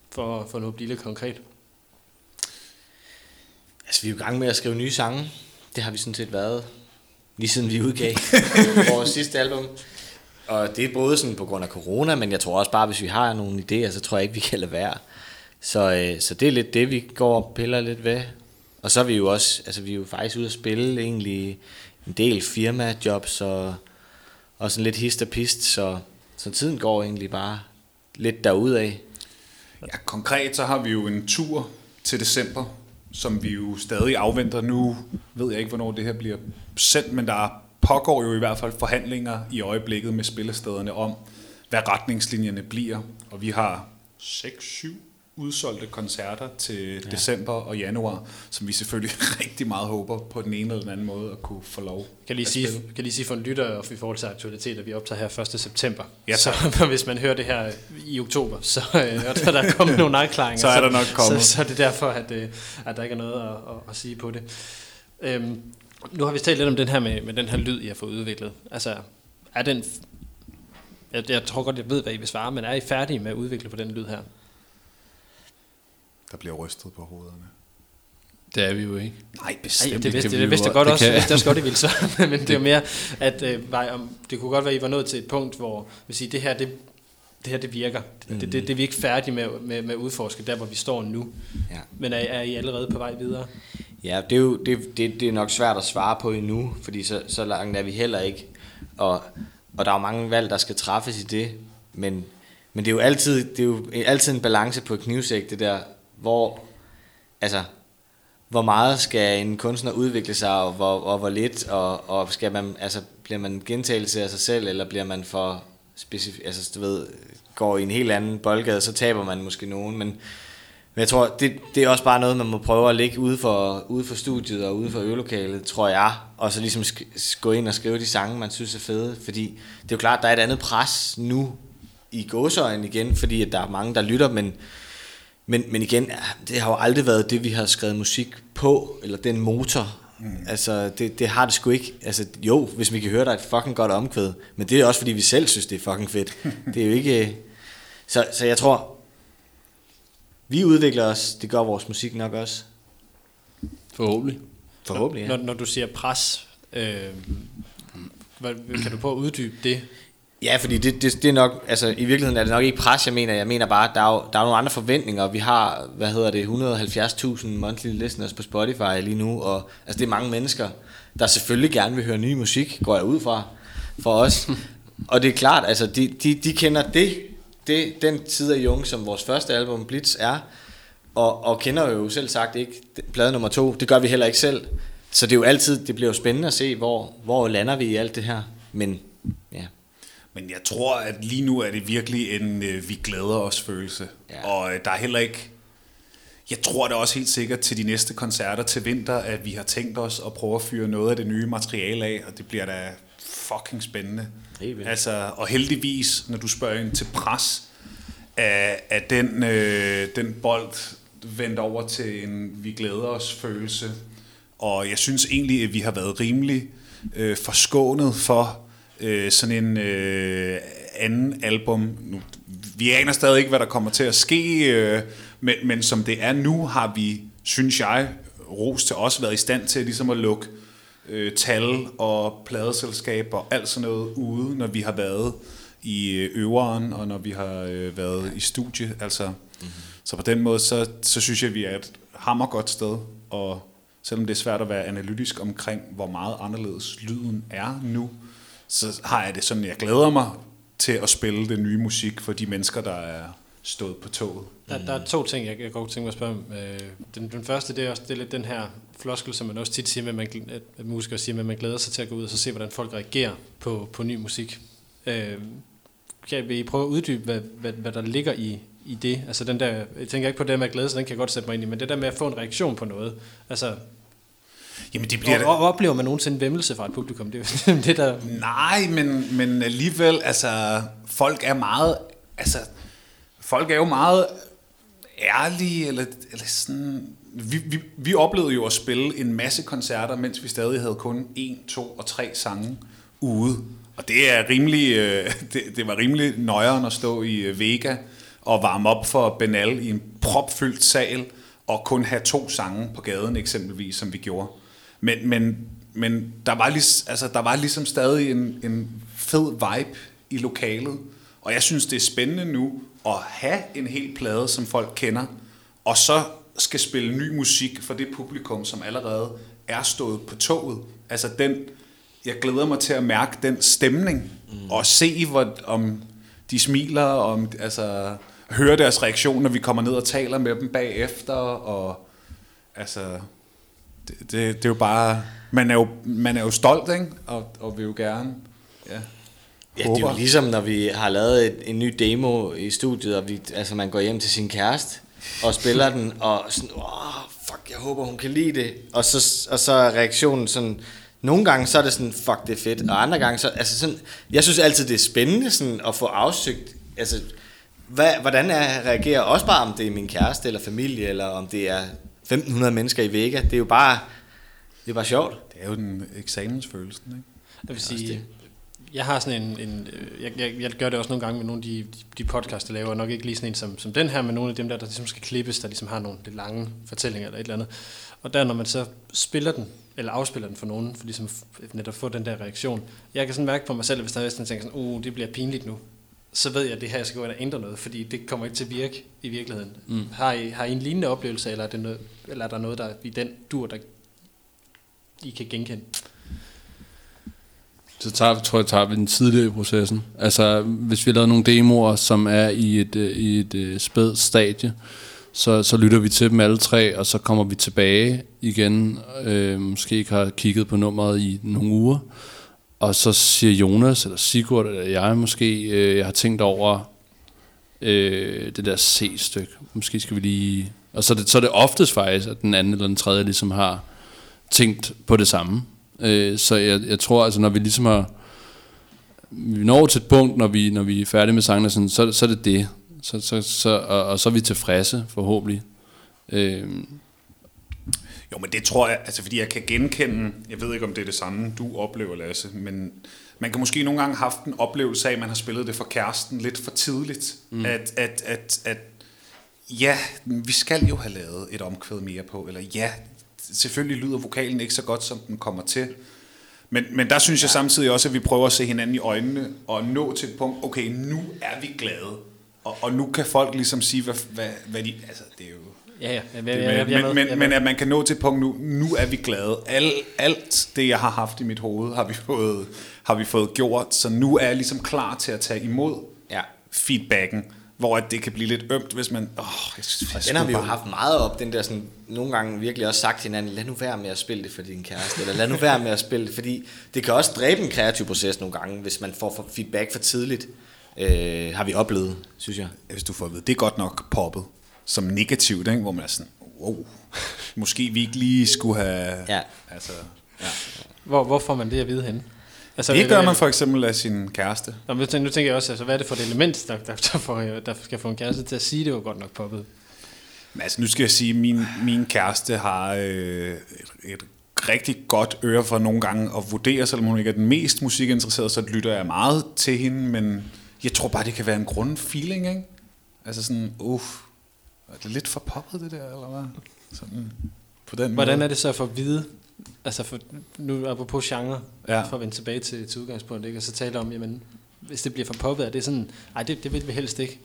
for, for nu at blive lidt konkret? Altså, vi er jo i gang med at skrive nye sange. Det har vi sådan set været, lige siden vi udgav vores sidste album. Og det er både sådan på grund af corona, men jeg tror også bare, hvis vi har nogle idéer, så tror jeg ikke, vi kan lade være. Så, øh, så det er lidt det, vi går og piller lidt ved. Og så er vi jo også, altså vi er jo faktisk ude at spille egentlig en del firmajobs og, og sådan lidt hist og pist, så, så tiden går egentlig bare lidt derudad. Ja, konkret så har vi jo en tur til december, som vi jo stadig afventer nu. Ved jeg ikke, hvornår det her bliver sendt, men der pågår jo i hvert fald forhandlinger i øjeblikket med spillestederne om, hvad retningslinjerne bliver. Og vi har 6-7 udsolgte koncerter til ja. december og januar, som vi selvfølgelig rigtig meget håber på den ene eller den anden måde at kunne få lov Kan lige sige, kan lige sige for en lytter og i forhold til aktualitet, at vi optager her 1. september. Ja, så hvis man hører det her i oktober, så øh, og der er der kommet nogle afklaringer. Så er der nok kommet. Så, så er det derfor, at, øh, at der ikke er noget at, at, at sige på det. Øhm, nu har vi talt lidt om den her med, med den her lyd, I har fået udviklet. Altså, er den... Jeg, jeg tror godt, jeg ved, hvad I vil svare, men er I færdige med at udvikle på den lyd her? Der bliver rystet på hovederne. Det er vi jo ikke. Nej, Ej, bestemt. det, vidste, det, jo vidste jeg godt- det også, kan- det vidste også godt, I ville så, men det er mere, at øh, var, om, det kunne godt være, at I var nået til et punkt, hvor vil sige, det her, det, det her, det virker. Mm. Det, det, det, er vi ikke færdige med, med, med at udforske, der hvor vi står nu. Ja. Men er, er I allerede på vej videre? Ja, det er jo det, det, det er nok svært at svare på endnu, fordi så, så langt er vi heller ikke. Og, og der er jo mange valg, der skal træffes i det, men, men det er jo altid, det er jo altid en balance på et knivsæk, det der, hvor, altså, hvor meget skal en kunstner udvikle sig, og hvor, og hvor lidt, og, og skal man, altså, bliver man gentagelse af sig selv, eller bliver man for specifik, altså, du ved, går i en helt anden boldgade, så taber man måske nogen, men, men jeg tror, det, det er også bare noget, man må prøve at ligge ude for, ude for studiet og ude for øvelokalet, tror jeg. Og så ligesom sk- gå ind og skrive de sange, man synes er fede. Fordi det er jo klart, der er et andet pres nu i gåsøjen igen, fordi at der er mange, der lytter, men, men, men igen, det har jo aldrig været det, vi har skrevet musik på, eller den motor. Mm. Altså, det, det har det sgu ikke. Altså, jo, hvis vi kan høre, der er et fucking godt omkvæd, men det er også, fordi vi selv synes, det er fucking fedt. det er jo ikke... Så, så jeg tror, vi udvikler os, det gør vores musik nok også. Forhåbentlig. Forhåbentlig, Når, ja. når du siger pres, øh, hvad, kan du prøve at uddybe det? Ja, fordi det, det, det er nok, altså i virkeligheden er det nok ikke pres, jeg mener. Jeg mener bare, at der er jo, der er nogle andre forventninger. Vi har, hvad hedder det, 170.000 monthly listeners på Spotify lige nu, og altså det er mange mennesker, der selvfølgelig gerne vil høre ny musik, går jeg ud fra, for os. og det er klart, altså de, de, de kender det, det, den side af Jung, som vores første album, Blitz, er, og, og kender jo selv sagt ikke plade nummer to. Det gør vi heller ikke selv. Så det er jo altid, det bliver jo spændende at se, hvor, hvor lander vi i alt det her. Men ja, Men jeg tror, at lige nu er det virkelig en øh, vi glæder os følelse. Ja. Og øh, der er heller ikke... Jeg tror da også helt sikkert til de næste koncerter til vinter, at vi har tænkt os at prøve at fyre noget af det nye materiale af, og det bliver da fucking spændende. Vildt. Altså, og heldigvis, når du spørger ind til pres, er, er den, øh, den bold vendt over til en vi glæder os følelse. Og jeg synes egentlig, at vi har været rimelig øh, forskånet for øh, sådan en øh, anden album. Nu, vi aner stadig ikke, hvad der kommer til at ske, øh, men, men som det er nu, har vi, synes jeg, ros til os været i stand til ligesom at lukke øh, tal og pladeselskaber og alt sådan noget ude, når vi har været i øh, øveren, og når vi har øh, været i studie. Altså, mm-hmm. Så på den måde, så, så synes jeg, at vi er et hammergodt sted, og selvom det er svært at være analytisk omkring, hvor meget anderledes lyden er nu, så har jeg det sådan, jeg glæder mig til at spille den nye musik for de mennesker, der er stået på toget. Der, der er to ting, jeg, jeg godt tænke mig at spørge om. Øh, den, den første, det er også det er lidt den her floskel, som man også tit siger, med, at, man, at, musikere siger, med, at man glæder sig til at gå ud og så se, hvordan folk reagerer på, på ny musik. Øh, kan vi prøve at uddybe, hvad, hvad, hvad der ligger i, i det? Altså den der, jeg tænker ikke på det med at glæde sig, den kan jeg godt sætte mig ind i, men det der med at få en reaktion på noget. Altså, Jamen det bliver og, oplever man nogensinde vemmelse fra et publikum? Det er det, der... Nej, men, men alligevel, altså, folk er meget, altså, folk er jo meget ærlige, eller, eller sådan, vi, vi, vi oplevede jo at spille en masse koncerter, mens vi stadig havde kun en, to og tre sange ude. Og det er rimelig, øh, det, det var rimelig nøjeren at stå i øh, Vega og varme op for Benal i en propfyldt sal, og kun have to sange på gaden eksempelvis, som vi gjorde. Men, men, men der, var lig, altså, der var ligesom stadig en, en fed vibe i lokalet, og jeg synes, det er spændende nu at have en hel plade, som folk kender, og så skal spille ny musik for det publikum, som allerede er stået på toget. Altså den, jeg glæder mig til at mærke den stemning, mm. og se, hvor, om de smiler, og om, altså, høre deres reaktion, når vi kommer ned og taler med dem bagefter, og altså, det, det, det er jo bare, man er jo, man er jo stolt, ikke? Og, og vil jo gerne, ja. Ja, det er jo ligesom, når vi har lavet et, en ny demo i studiet, og vi, altså, man går hjem til sin kæreste og spiller den, og sådan, åh, fuck, jeg håber, hun kan lide det. Og så, og så er reaktionen sådan, nogle gange så er det sådan, fuck, det er fedt, og andre gange så, altså sådan, jeg synes altid, det er spændende sådan, at få afsøgt, altså, hvad, hvordan jeg reagerer, også bare om det er min kæreste eller familie, eller om det er 1500 mennesker i Vega, det er jo bare, det er bare sjovt. Det er jo den eksamensfølelsen, ikke? Jeg vil sige, jeg har sådan en, en jeg, jeg, jeg gør det også nogle gange med nogle af de, de podcasts, jeg laver, nok ikke lige sådan en som, som den her, men nogle af dem der, der ligesom skal klippes, der ligesom har nogle lidt lange fortællinger eller et eller andet. Og der, når man så spiller den, eller afspiller den for nogen, for ligesom netop få den der reaktion. Jeg kan sådan mærke på mig selv, hvis der er sådan tænker sådan, uh, det bliver pinligt nu, så ved jeg, at det her jeg skal gå ind og ændre noget, fordi det kommer ikke til at virke i virkeligheden. Mm. Har, I, har I en lignende oplevelse, eller er, det noget, eller er der noget, der i den dur, der I kan genkende? Så tager, tror jeg, tager vi den tidligere i processen. Altså, hvis vi har lavet nogle demoer, som er i et, øh, i et øh, spædt stadie, så, så lytter vi til dem alle tre, og så kommer vi tilbage igen, øh, måske ikke har kigget på nummeret i nogle uger, og så siger Jonas, eller Sigurd, eller jeg måske, øh, jeg har tænkt over øh, det der C-stykke. Måske skal vi lige... Og så er, det, så er det oftest faktisk, at den anden eller den tredje ligesom har tænkt på det samme. Øh, så jeg, jeg tror, altså når vi ligesom har... Vi når til et punkt, når vi, når vi er færdige med sangene, sådan, så, så er det det. Så, så, så, og, og så er vi tilfredse, forhåbentlig. Øh, jo, men det tror jeg, altså fordi jeg kan genkende, jeg ved ikke om det er det samme, du oplever, Lasse, men man kan måske nogle gange have haft en oplevelse af, at man har spillet det for kæresten lidt for tidligt. Mm. At, at, at, at ja, vi skal jo have lavet et omkvæd mere på, eller ja, selvfølgelig lyder vokalen ikke så godt, som den kommer til. Men, men der synes jeg samtidig også, at vi prøver at se hinanden i øjnene og nå til et punkt, okay, nu er vi glade. Og, og nu kan folk ligesom sige, hvad, hvad, hvad de... Altså, det er jo... Ja, ja. Jeg, Det, jeg, jeg, jeg, jeg, med, men, men, med. men at man kan nå til et punkt nu, nu er vi glade. Al, alt det, jeg har haft i mit hoved, har vi fået, har vi fået gjort, så nu er jeg ligesom klar til at tage imod Ja. feedbacken, hvor at det kan blive lidt ømt, hvis man... Åh, jeg, jeg Den har vi jo bare- haft meget op, den der sådan, nogle gange virkelig også sagt til hinanden, lad nu være med at spille det for din kæreste, eller lad nu være med at spille det, fordi det kan også dræbe en kreativ proces nogle gange, hvis man får feedback for tidligt, øh, har vi oplevet, synes jeg. Hvis du får at vide, det er godt nok poppet som negativt, ikke? hvor man er sådan, wow, måske vi ikke lige skulle have... Ja. Altså, ja. Hvor, hvor får man det at vide henne? Altså, Det hvad- gør man for eksempel af sin kæreste. Nå, men nu tænker- nu tænker jeg også, altså, hvad er det for et element, der, der, der, får, der skal få en kæreste til at sige, det var godt nok poppet? Men altså, nu skal jeg sige, at min, min kæreste har øh, et, et rigtig godt øre for nogle gange at vurdere, selvom hun ikke er den mest musikinteresserede, så lytter jeg meget til hende, men jeg tror bare, det kan være en grundfeeling, ikke? Altså sådan, uff, er det lidt for poppet det der, eller hvad? Sådan, på den Hvordan måde. er det så for at vide, altså for, nu apropos genre, Ja. for at vende tilbage til, til udgangspunktet, ikke? og så tale om, jamen, hvis det bliver for poppet, er det sådan, nej, det, det vil vi helst ikke.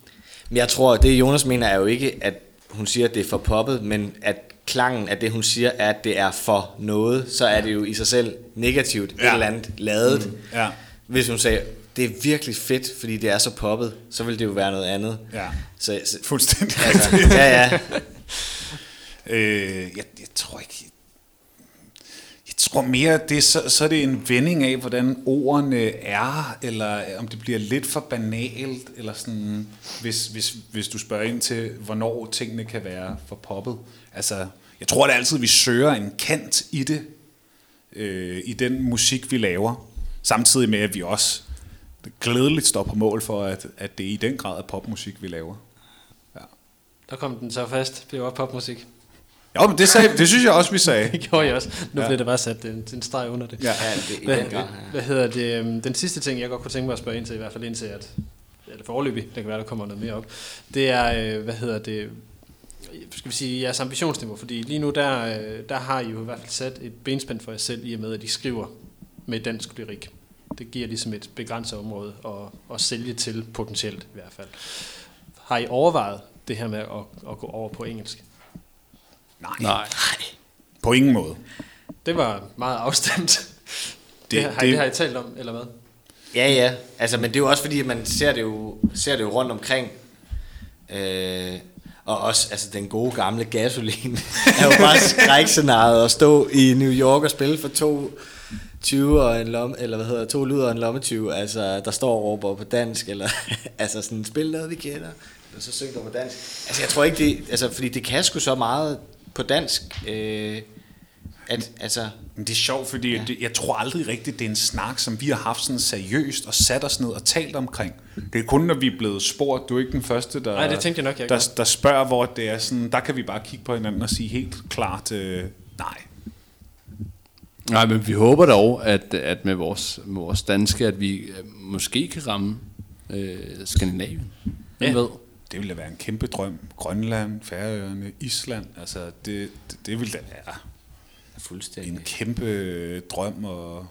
Men jeg tror, at det Jonas mener er jo ikke, at hun siger, at det er for poppet, men at klangen af det, hun siger, er, at det er for noget, så er det jo i sig selv negativt. Ja. et eller andet ladet. Mm. Ja, Hvis hun sagde, det er virkelig fedt, fordi det er så poppet, så vil det jo være noget andet. ja, Så, så fuldstændig. altså, ja, ja. Øh, jeg, jeg tror ikke... Jeg tror mere, det så, så er det en vending af, hvordan ordene er, eller om det bliver lidt for banalt, eller sådan, hvis, hvis, hvis du spørger ind til, hvornår tingene kan være for poppet. Altså, jeg tror det er altid, vi søger en kant i det, øh, i den musik, vi laver, samtidig med, at vi også glædeligt står på mål for, at, at det er i den grad er popmusik, vi laver. Ja. Der kom den så fast, det var popmusik. Jo, men det, sagde, det synes jeg også, vi sagde. Det gjorde jeg også. Nu Ja. ja. blev det bare sat en, en streg under det. Ja. ja det, i Hvad, den grad. hvad hedder det? øhm, Den sidste ting, jeg godt kunne tænke mig at spørge ind til, i hvert fald indtil at, eller forløbig, det kan være, der kommer noget mere op, det er, øh, hvad hedder det, skal vi sige, jeres ambitionsniveau, fordi lige nu, der, øh, der har I jo i hvert fald sat et benspænd for jer selv, i og med, at I skriver med dansk lyrik. Det giver ligesom et begrænset område at, at sælge til, potentielt i hvert fald. Har I overvejet det her med at, at gå over på engelsk? Nej. nej. På ingen måde. Det var meget afstemt. Det, Det- har, det, det- det har I talt om, eller hvad? Ja, ja. Altså, men det er jo også fordi, at man ser det jo, ser det jo rundt omkring. Øh, og også, altså den gode gamle gasolin er jo bare skrækscenariet at stå i New York og spille for to 20 og en lomme, eller hvad hedder to lyder og en lommetyve, altså der står og råber på dansk, eller altså sådan, spil noget vi kender, eller så syng du på dansk. Altså jeg tror ikke det, altså fordi det kan sgu så meget på dansk, øh, at altså, Men det er sjovt, fordi ja. det, jeg tror aldrig rigtigt, det er en snak, som vi har haft sådan seriøst og sat os ned og talt omkring. Det er kun, når vi er blevet spurgt. Du er ikke den første, der, Nej, det tænkte jeg nok, jeg der, der spørger, hvor det er sådan, der kan vi bare kigge på hinanden og sige helt klart, øh, nej. Nej, men vi håber dog, at, at med, vores, med vores danske, at vi øh, måske kan ramme øh, Skandinavien. Hvem Ja. ved? Det ville da være en kæmpe drøm. Grønland, Færøerne, Island. Altså, det, det, det ville da være Fuldstændig. en kæmpe øh, drøm at,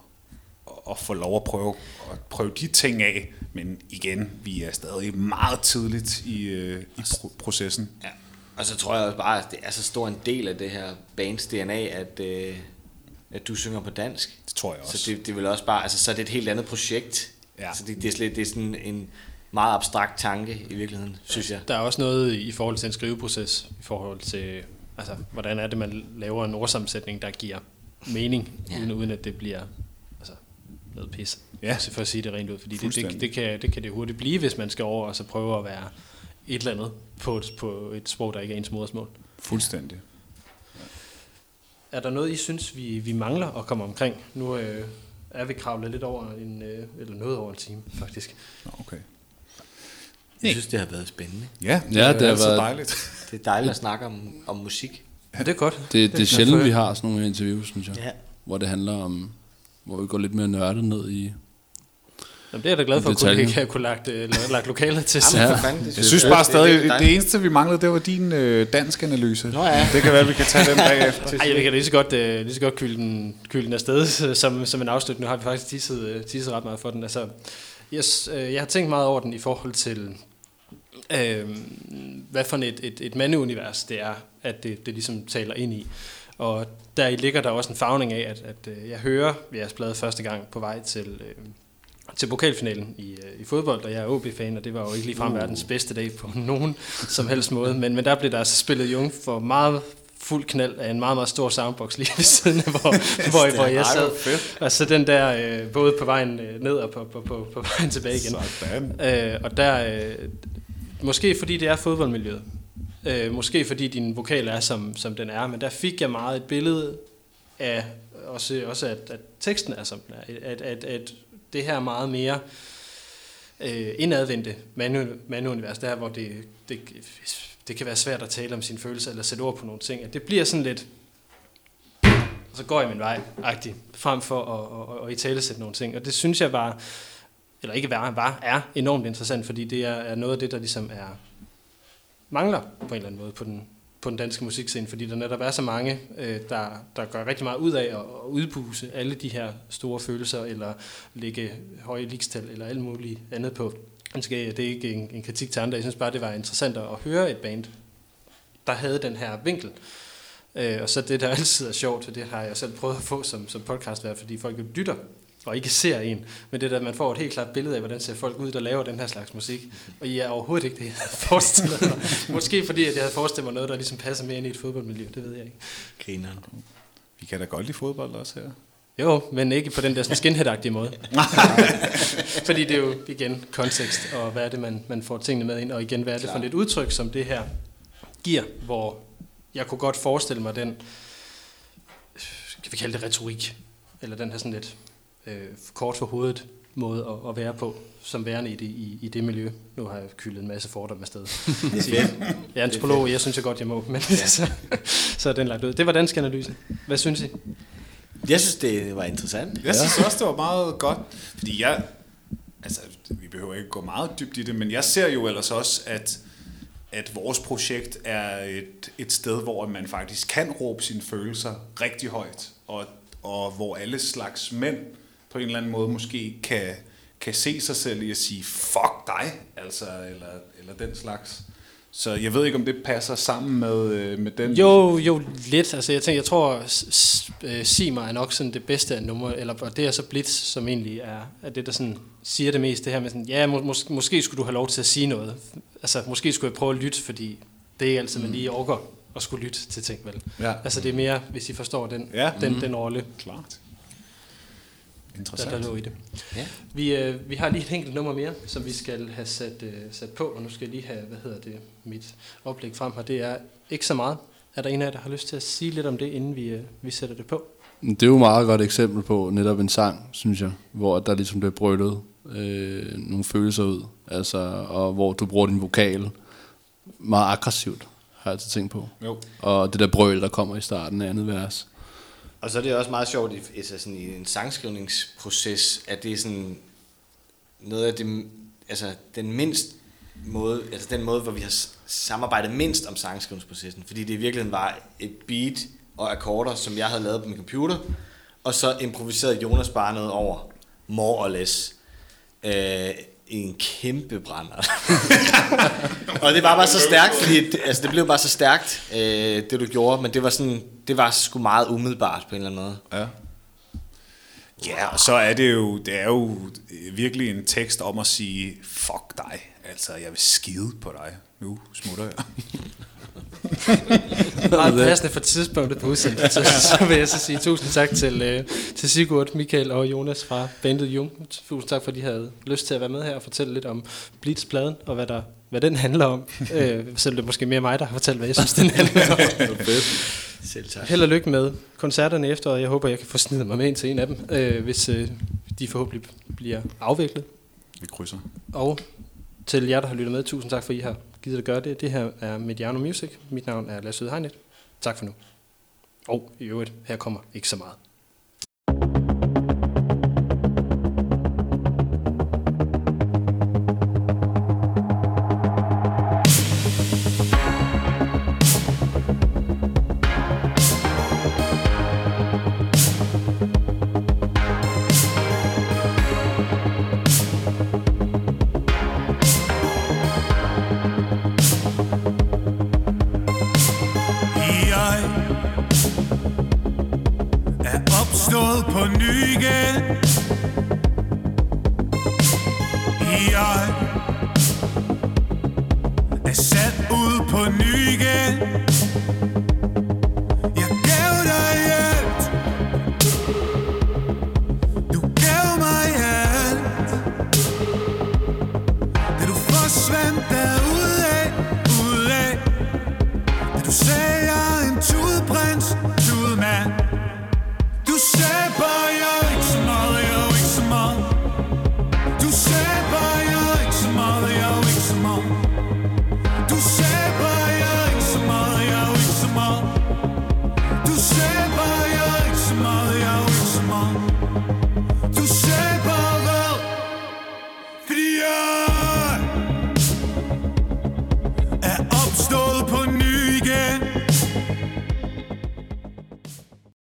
at få lov at prøve, at prøve de ting af. Men igen, vi er stadig meget tidligt i, øh, i pro- processen. Ja. Og så tror jeg også bare, at det er så stor en del af det her bands DNA, at, øh, at du synger på dansk. Det tror jeg også. Så det, det vil også bare, altså så er det et helt andet projekt. Ja. Så det, det, er slet, det er sådan en meget abstrakt tanke i virkeligheden, synes jeg. Der er også noget i forhold til en skriveproces, i forhold til, altså, hvordan er det, man laver en ordsammensætning, der giver mening, Ja. uden, uden at det bliver altså, noget pis. Ja. Altså, for at sige det rent ud, fordi det, det, det, kan, det kan det hurtigt blive, hvis man skal over og så prøve at være et eller andet på et, på et sprog, der ikke er ens modersmål. Fuldstændig. Er der noget, I synes, vi, vi mangler at komme omkring? Nu øh, er vi kravlet lidt over en, øh, eller noget over en time, faktisk. Nå, okay. Jeg synes, det har været spændende. Ja, det, Ja, er det har altid været- dejligt. Det er dejligt at snakke om, om musik. Ja. Det er godt. Det, det er sjældent, vi har sådan nogle interviews, synes jeg. Ja. Hvor det handler om, hvor vi går lidt mere nørdet ned i... Jamen, det er jeg da glad for, at kunne, Detaljer. ikke have kunne lagt, øh, lagt lokalet til. Jamen, Ja. for fanden, det Jeg synes bare det- stadig, det det, eneste vi manglede, det var din øh, dansk analyse. Nå ja. Det kan være, at vi kan tage den bagefter. Ej, jeg kan lige så godt, øh, lige så godt kylde den, kylde den afsted som, som en afslutning. Nu har vi faktisk tisset, øh, tisset ret meget for den. Altså, jeg, s- øh, jeg har tænkt meget over den i forhold til, øh, hvad for et, et, et mandeunivers det er, at det, det ligesom taler ind i. Og der ligger der også en farvning af, at, at øh, jeg hører jeres plade første gang på vej til, øh, til pokalfinalen i, øh, i fodbold, og jeg er OB-fan, og det var jo ikke ligefrem uh. verdens bedste dag på nogen som helst måde. Men, men der blev der altså spillet Jung for meget fuld knald af en meget, meget stor soundbox lige ved siden af, hvor, hvor, hvor jeg sad. Og så den der, øh, både på vejen øh, ned og på, på, på, på vejen tilbage igen. Sådan. Øh, og der, øh, måske fordi det er fodboldmiljøet, øh, måske fordi din vokal er, som, som den er, men der fik jeg meget et billede af, også, også at, at teksten er, som den er, at, at, at det her meget mere øh, indadvendte manu- mandeunivers, der hvor det, det, det kan være svært at tale om sine følelser, eller sætte ord på nogle ting, at det bliver sådan lidt, og så går jeg min vej, agtig, frem for at, at, at, at i tale sætte nogle ting, og det synes jeg var, eller ikke var, var, er enormt interessant, fordi det er, er noget af det, der ligesom er mangler på en eller anden måde på den, på den danske musikscene, fordi der netop er så mange, øh, der, der gør rigtig meget ud af at, at udpuse alle de her store følelser, eller lægge høje likstal, eller alt muligt andet på. Det er ikke en, en kritik til andre, jeg synes bare, det var interessant at høre et band, der havde den her vinkel. Øh, og så det, der altid er sjovt, og det har jeg selv prøvet at få som, som podcast, fordi folk lytter og ikke ser en. Men det der, man får et helt klart billede af, hvordan ser folk ud, der laver den her slags musik. Og I er overhovedet ikke det, jeg havde forestillet mig. Måske fordi, at jeg havde forestillet mig noget, der ligesom passer mere ind i et fodboldmiljø. Det ved jeg ikke. Grineren. Vi kan da godt lide fodbold også her. Jo, men ikke på den der skinhead måde. Fordi det er jo igen kontekst, og hvad er det, man, man får tingene med ind, og igen, hvad er det for et udtryk, som det her giver, hvor jeg kunne godt forestille mig den, kan vi kalde det retorik, eller den her sådan lidt øh, kort for hovedet måde at, at være på, som værende i det, i, i det miljø. Nu har jeg kyldet en masse fordomme afsted. Jeg er antropolog, jeg synes jeg godt, jeg må, men ja. så, så er den lagt ud. Det var dansk analyse. Hvad synes I? Jeg synes, det var interessant. Jeg synes også, det var meget godt, fordi jeg, altså, vi behøver ikke gå meget dybt i det, men jeg ser jo ellers også, at, at vores projekt er et, et sted, hvor man faktisk kan råbe sine følelser rigtig højt, og, og hvor alle slags mænd på en eller anden måde måske kan, kan se sig selv i at sige, fuck dig, altså, eller, eller den slags. Så jeg ved ikke, om det passer sammen med, øh, med den... Jo, jo, lidt. Altså, jeg tænker, jeg tror, øh, Sig mig er nok sådan det bedste af nummer, eller og det er så Blitz, som egentlig er, er det, der sådan siger det mest, det her med sådan, ja, må, mås- måske skulle du have lov til at sige noget. Altså, måske skulle jeg prøve at lytte, fordi det er ikke altid, man lige orker at skulle lytte til ting, vel? Ja. Altså, det er mere, hvis I forstår den, Ja. den, Mhm. den rolle, Klart. Der, Interessant. der lå i det. Ja. Vi, øh, vi har lige et enkelt nummer mere, som vi skal have sat, øh, sat på, og nu skal jeg lige have, hvad hedder det, mit oplæg frem her. Det er ikke så meget. Er der en af jer, der har lyst til at sige lidt om det, inden vi, øh, vi sætter det på? Det er jo et meget godt eksempel på netop en sang, synes jeg, hvor der ligesom bliver brølet øh, nogle følelser ud, altså, og hvor du bruger din vokal meget aggressivt, har jeg altid tænkt på. Jo. Og det der brøl, der kommer i starten af andet vers. Og så er det også meget sjovt i, altså sådan i en sangskrivningsproces, at det er sådan noget af det, altså den mindst måde, altså den måde, hvor vi har samarbejdet mindst om sangskrivningsprocessen, fordi det i virkeligheden var et beat og akkorder, som jeg havde lavet på min computer, og så improviserede Jonas bare noget over, more or less, øh, en kæmpe brænder. og det var bare så stærkt, fordi det, altså det blev bare så stærkt, øh, det du gjorde, men det var sådan, det var sgu meget umiddelbart på en eller anden måde. Ja. Ja, og så er det jo, det er jo virkelig en tekst om at sige, fuck dig, altså jeg vil skide på dig, nu smutter jeg. Meget passende for tidspunktet på udsendelsen, så, så vil jeg så sige tusind tak til, øh, til Sigurd, Michael og Jonas fra bandet Jung. Tusind tak, fordi de havde lyst til at være med her og fortælle lidt om Blitz-pladen, og hvad, der, hvad den handler om. øh, selvom det er måske mere mig, der har fortalt, hvad jeg synes, den handler om. Selv tak. Held og lykke med koncerterne efter, og jeg håber, jeg kan få snidet mig med ind til en af dem, øh, hvis øh, de forhåbentlig bliver afviklet. Vi krydser. Og til jer, der har lyttet med, tusind tak, for I har gider at gøre det. Det her er Mediano Music. Mit navn er Lasse Hegnet. Tak for nu. Og i øvrigt, her kommer ikke så meget.